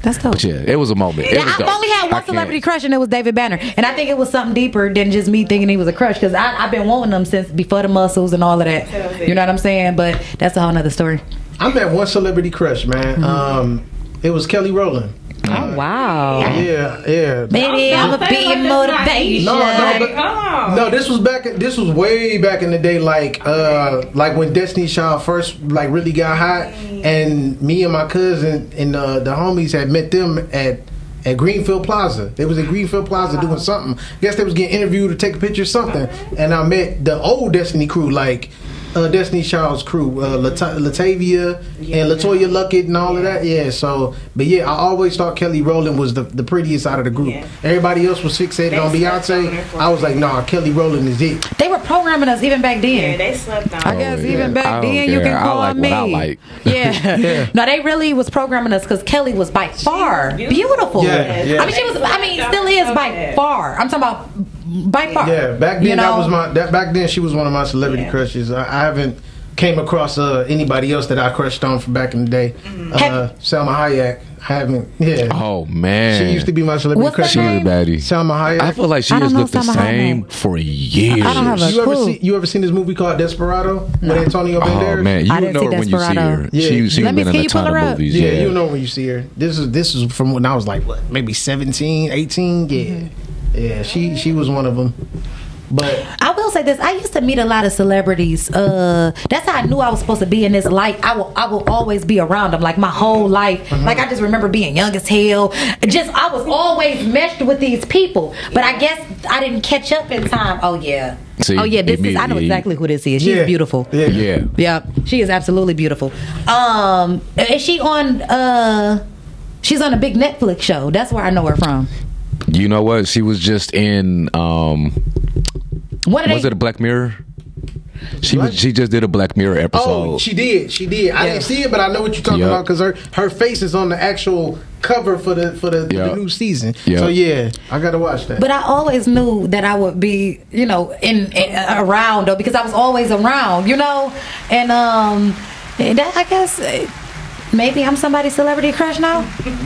That's dope. But yeah, it was a moment. It Yeah, was I've dope. only had I one can't- celebrity crush, and it was David Banner. And I think it was something deeper than just me thinking he was a crush, because I've been wanting him since before the muscles and all of that. You know what I'm saying? But that's a whole nother story. I met one celebrity crush, man. Mm-hmm. Um, it was Kelly Rowland. Oh wow! Yeah, yeah. Maybe I'm a being motivation. No, no, but, no. This was back. This was way back in the day, like, uh, like when Destiny Child first, like, really got hot, and me and my cousin and uh, the homies had met them at at Greenfield Plaza. They was at Greenfield Plaza doing something. I guess they was getting interviewed to take a picture or something, and I met the old Destiny crew, like. Uh, Destiny Child's crew, uh, Lat- Latavia and LeToya Luckett and all of that. Yeah, so, but yeah, I always thought Kelly Rowland was the, the prettiest out of the group. Everybody else was fixated on Beyonce. I was like, nah, Kelly Rowland is it. They were programming us even back then. Yeah, they slept on. I guess Oh, yeah. even back don't then you care. can I call like me. what I like. Yeah. [laughs] No, they really was programming us because Kelly was by far beautiful. Yeah, yeah. I mean, she was. I mean, still is by far. I'm talking about by far. Yeah, back then You that was my that back then she was one of my celebrity crushes. I, I haven't came across uh, anybody else that I crushed on from back in the day. Uh, Salma Hayek. I haven't. Yeah. Oh man, She used to be my celebrity What's crush. She was a name? baddie. Salma Hayek. I feel like she I has know looked the same Hayek. for years. I don't have a you ever clue. see you ever seen this movie called Desperado with Antonio Banderas? Oh man, you I would didn't know her when you see Desperado. her. Yeah. She, she Let me been see, in a you pull ton her of up. movies. Yeah, Yeah, you know when you see her. This is this is from when I was like what, maybe 17, 18? Yeah. Mm-hmm. Yeah, she she was one of them. But I will say this: I used to meet a lot of celebrities. Uh, that's how I knew I was supposed to be in this life. I will, I will always be around them, like my whole life. Mm-hmm. Like I just remember being young as hell. Just I was always meshed with these people, but I guess I didn't catch up in time. Oh yeah. See, oh yeah, this is. I know exactly who this is. She's Yeah. beautiful. Yeah. yeah. Yeah, she is absolutely beautiful. Um, is she on? Uh, she's on a big Netflix show. That's where I know her from. You know what? She was just in. um What Was they? it a Black Mirror? She was. She just did a Black Mirror episode. Oh, she did. She did. I Yeah. didn't see it, but I know what you're talking Yup. about because her her face is on the actual cover for the for the, the new season. Yup. So yeah, I gotta watch that. But I always knew that I would be, you know, in, in around though because I was always around, you know, and um, and that, I guess uh, maybe I'm somebody's celebrity crush now.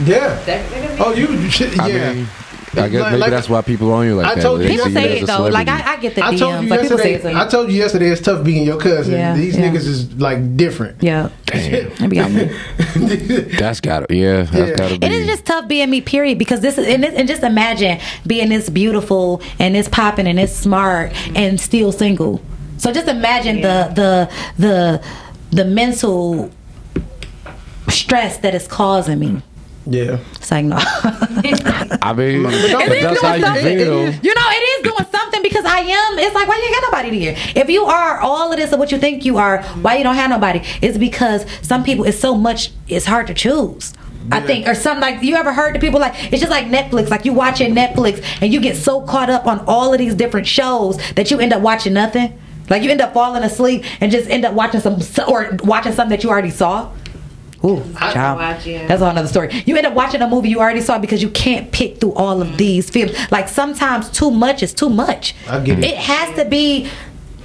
yeah. Oh, you? you should- I yeah. mean, I guess Like- maybe like- that's why people are on you like I that. told you- People see you say it though, like. I, I get the I told you DMs, like people say yesterday. it's I told you yesterday it's tough being your cousin. Yeah, These yeah. niggas is like different. yeah, Damn, maybe [laughs] that's gotta. Yeah, that's Yeah. gotta be. It is just tough being me, period. Because this is and, this, and just imagine being this beautiful and this popping and this smart and still single. So just imagine the the the the mental stress that it's causing me. Yeah. It's like no. I mean, It that's how doing you something. feel. You know, it is doing something because I am. It's like why you ain't got nobody there? If you are all of this of what you think you are, why you don't have nobody? It's because some people. It's so much. It's hard to choose. I think, or something like you ever heard the people like it's just like Netflix. Like you watching Netflix and you get so caught up on all of these different shows that you end up watching nothing. Like you end up falling asleep and just end up watching some or watching something that you already saw. Ooh, child. That's a whole another story. You end up watching a movie you already saw because you can't pick through all of these films. Like sometimes too much is too much. I get it. It has to be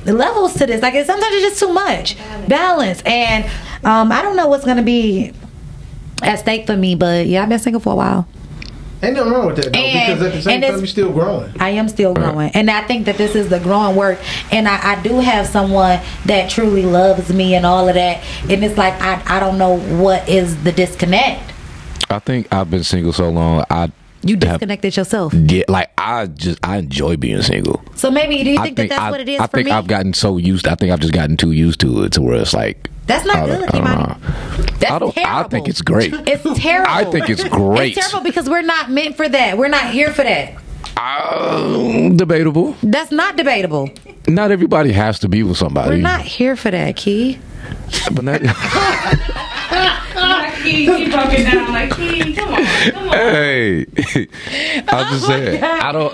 levels to this. Like sometimes it's just too much balance. And um, I don't know what's gonna be at stake for me, but yeah, I've been single for a while. Ain't nothing wrong with that though, And- because at the same time you're still growing. I am still growing, and I think that this is the growing work. And I, I do have someone that truly loves me and all of that. And it's like I, I don't know what is the disconnect. I think I've been single so long. I You have- disconnected yourself. Yeah, like I just I enjoy being single. So maybe do you I think, that that's I, what it is I think me? I've gotten so used. I think I've just gotten too used to it to where it's like That's not I good, I don't. That's I don't. I think it's great. It's [laughs] terrible. I think it's great. It's terrible because we're not meant for that. We're not here for that. Uh, debatable. That's not debatable. Not everybody has to be with somebody. We're not here for that, Key. But not, [laughs] Key, you broke it down like Key. Come on, come on. hey, [laughs] I'm just saying. Oh I don't.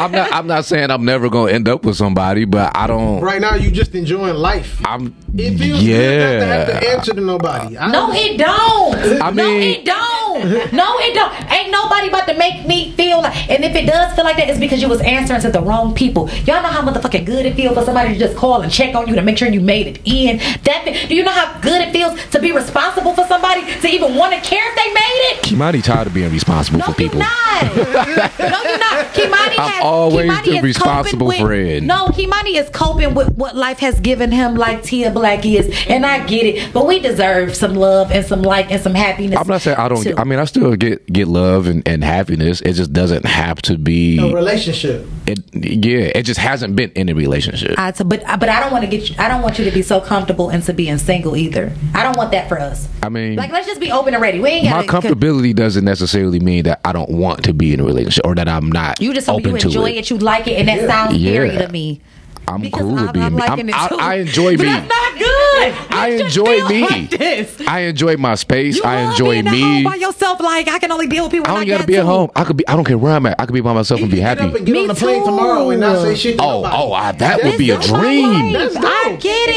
I'm not. I'm not saying I'm never gonna end up with somebody, but I don't. Right now, you just enjoying life. I'm. It feels good not to have to Yeah. answer to nobody. I No, it don't. I no, mean- it don't. No, it don't. Ain't nobody about to make me feel like. And if it does feel like that, it's because you was answering to the wrong people. Y'all know how motherfucking good it feels for somebody to just call and check on you to make sure you made it in. That fe- do you know how good it feels to be responsible for somebody to even want to care if they made it? Kimani tired of being responsible for people. No, Not. [laughs] no, you're not. Kimani I'm has, always Kimani the is responsible coping with, friend. No, Kimani is coping with what life has given him, like Tia Black is, and I get it. But we deserve some love and some like and some happiness. I'm not saying I don't. too. I mean, I still get get love and, and happiness. It just doesn't have to be. A relationship. It, yeah, it just hasn't been in a relationship. I, so- but but I don't want to get you. I don't want you to be so comfortable into being single either. I don't want that for us. I mean, Like let's just be open and ready. We ain't my comfortability doesn't necessarily mean that I don't want to be in a relationship or that I'm not You just open you enjoy to it. you like it, and that Yeah. sounds scary to me. I'm Because cool with I'm, being I'm me. I'm- it too. I, I enjoy but me. That's not good. I You should enjoy me. like this. I enjoy my space. You I love enjoy being at me. home by yourself. Like I can only deal with people. I don't gotta be at home. I could be. I don't care where I'm at. I could be by myself and be happy. Get up and get on the plane tomorrow and not say shit to Oh, nobody. oh, I, that would be a This is my dream. I get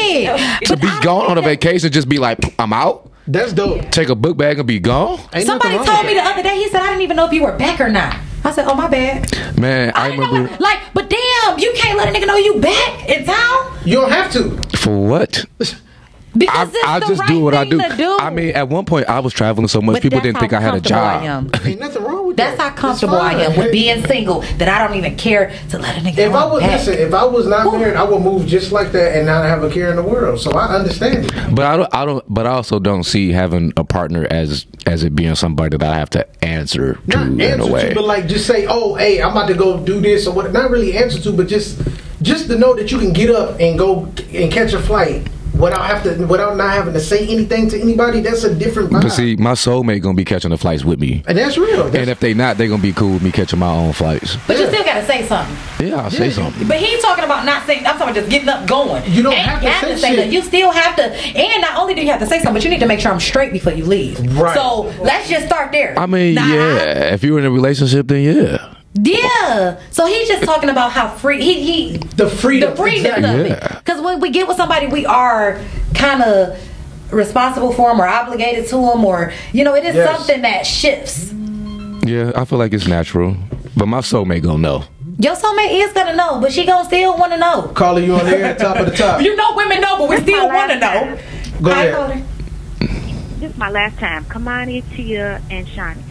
it. To be gone on a vacation, just be like, I'm out. That's dope. Take a book bag and be gone. Ain't Somebody told me the other day. He said I didn't even know if you were back or not. I said, oh my bad. Man, I, I didn't know. like, but damn, you can't let a nigga know you back in town. You don't have to. for what? Because I, it's I the just right do what I thing do. to do. I mean, at one point, I was traveling so much, But people didn't think I had a job. I am. Ain't nothing wrong with That's that. how comfortable I am with being single that I don't even care to let a nigga If I was back. listen, if I was not married, I would move just like that and not have a care in the world. So I understand it. But I don't. I don't. But I also don't see having a partner as as it being somebody that I have to answer to Not in a way. to, but like just say, oh, hey, I'm about to go do this or what. Not really answer to, but just just to know that you can get up and go and catch a flight without have to without not having to say anything to anybody. That's a different vibe. But see, my soulmate gonna be catching the flights with me, and that's real. That's, and if they not, they gonna be cool with me catching my own flights. but you still gotta say something. Yeah, I'll say something. But he's talking about not saying. I'm talking about just getting up, going. You don't Ain't have to got say say that. You still have to. And not only do you have to say something, but you need to make sure I'm straight before you leave. Right. So let's just start there. I mean, Nah, yeah. If you're in a relationship, then yeah. Yeah. So he's just talking about how free he he the freedom, the freedom exactly. of Yeah. it. Because when we get with somebody, we are kind of responsible for them or obligated to them, or you know, it is Yes. something that shifts. Yeah, I feel like it's natural. But my soulmate gonna know. Your soulmate is gonna know, but she gonna still want to know. Calling you on the air, top of the top. You know, women know, but we still want to know. Go Hi, ahead. caller. This is my last time. Kamani, Tia, and Shawnee.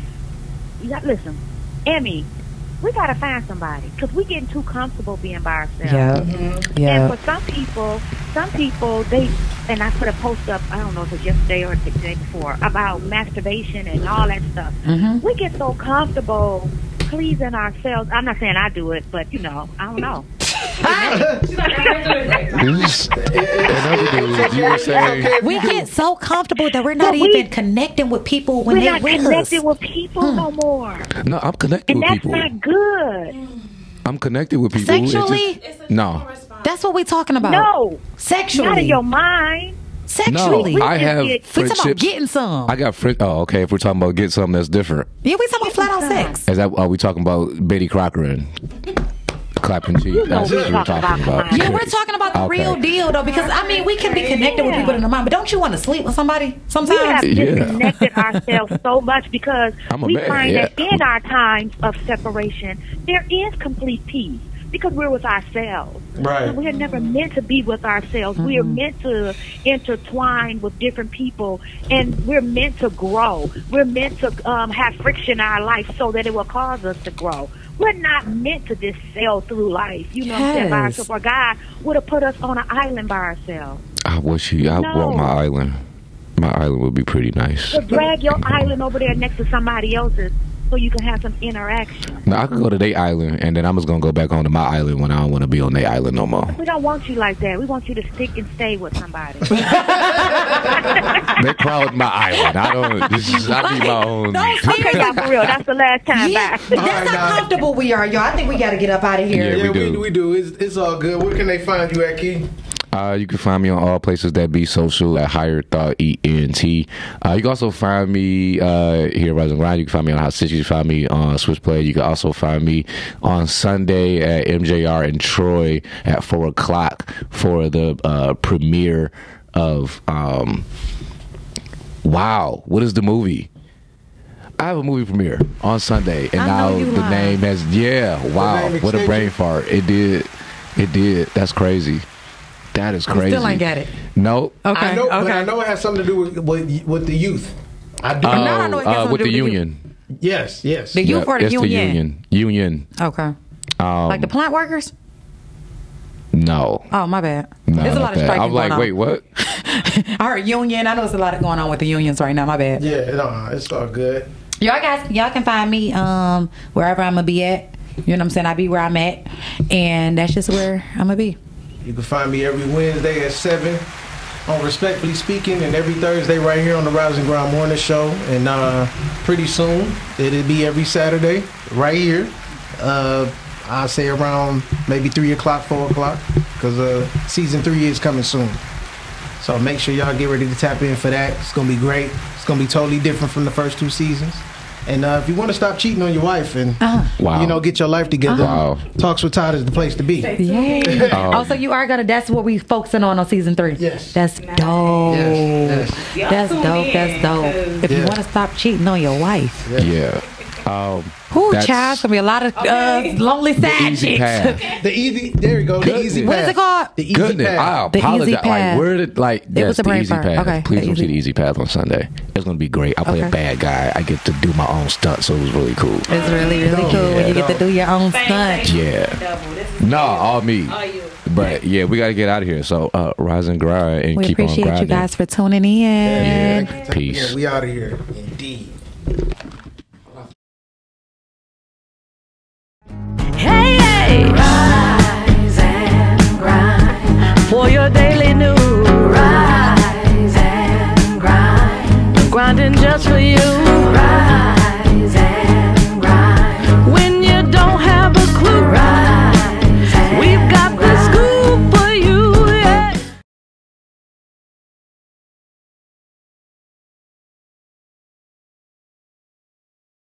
You got listen, Emmy. We gotta find somebody because we getting too comfortable being by ourselves. Yeah. yeah. And for some people, some people they and I put a post up. I don't know if it was yesterday or the day before about masturbation and all that stuff. Mhm. We get so comfortable pleasing ourselves. I'm not saying I do it, but you know, I don't know. This- in other news, you were saying We get so comfortable that we're not we- even connecting with people when We're they not with connected us. with people no more. no. I'm connected And with people. that's not good. I'm connected with people. It's just- Sexually? no, That's what we're talking about. No. Sexually. Not in your mind. Sexually. no. I have We We talking about getting some. I got friends. Oh, okay. If we're talking about getting something that's different, yeah, we talking about flat out sex. is that are we talking about Betty Crocker and clapping cheeks? you. That's what we're talking talking about about. Yeah, we're talking about the Okay. real deal though, because I mean, we can be connected with people in the mind, but don't you want to sleep with somebody We sometimes? have Yeah. disconnected ourselves so much because we man, find yeah. that in our times of separation, there is complete peace because we're with ourselves. Right. We are never meant to be with ourselves. We are meant to intertwine with different people, and we're meant to grow. We're meant to um, have friction in our life so that it will cause us to grow. We're not meant to just sail through life, you know, what I'm saying, by ourselves. Or God would have put us on an island by ourselves. I wish you. I No. want my island. My island would be pretty nice. So drag your island over there next to somebody else's so you can have some interaction. No, I could go to their island, and then I'm just gonna go back onto my island when I don't want to be on their island no more. We don't want you like that. We want you to stick and stay with somebody. [laughs] they crowd my island. I don't. This is, I need my own. okay, y'all, for real. That's the last time. Yeah, Bye. that's how comfortable we are, y'all. I think we got to get up out of here. Yeah, we do. we, we do. It's, it's all good. Where can they find you at, Key? Uh, you can find me on all places that be social at Higher Thought ENT. Uh, you can also find me uh, here at Rise and Grind. You can find me on Hot City. You can find me on Switchplay. You can also find me on Sunday at MJR in Troy at 4 o'clock for the uh, premiere of. Um, wow, what is the movie? I have a movie premiere on Sunday, and I now know you the lying. name has yeah. Wow, what a brain fart! It did, it did. That's crazy. That is You crazy. still ain't got it. Nope. Okay. I know, okay. but I know it has something to do with with, with the youth. I do. Oh, No, I know it got uh, something with to the do with the union. yes, yes. The youth or the it's union? the union. Union. Okay. Um, Like the plant workers? no. Oh, my bad. No, There's a not lot of that. striking I'm like, going on. wait, what? [laughs] I heard union. I know there's a lot of going on with the unions right now. My bad. Yeah, no, it's all good. Y'all guys, y'all can find me um wherever I'm gonna be at. You know what I'm saying? I be where I'm at, and that's just where I'm gonna be. You can find me every Wednesday at seven on Respectfully Speaking, and every Thursday right here on the Rise and Grind Morning Show. And uh, pretty soon it'll be every Saturday right here. Uh, I say around maybe three o'clock, four o'clock, because uh, season three is coming soon. So make sure y'all get ready to tap in for that. It's gonna be great. It's gonna be totally different from the first two seasons. And uh, if you want to stop cheating on your wife and Wow. you know get your life together, Wow. talks with Todd is the place to be. Yay. Um, also, you are gonna. That's what we focusing on on season three. Yes. That's dope. Yes, That's dope. That's dope. If you want to stop cheating on your wife, Yeah. Um, whoo, that's child, it's gonna be a lot of uh, lonely the side chicks. The easy, there you go. The Goodness. easy What path. is it called? The easy Goodness, path. I The easy apologize. Like, where did like yes, was a the brain easy fart. path. Okay, Please the come see the easy path on Sunday. It's gonna be great. I play Okay. a bad guy. I get to do my own stunt, so it was really cool. It's really, really cool when you get to do your own stunt. Yeah. No, all me. But yeah, we got to get out of here. So uh, rise and grind and We keep on grinding. appreciate grinding. you guys for tuning in. Yeah. Peace. Yeah, we out of here. Rise and grind for your daily news. Rise and grind. Grinding just for you.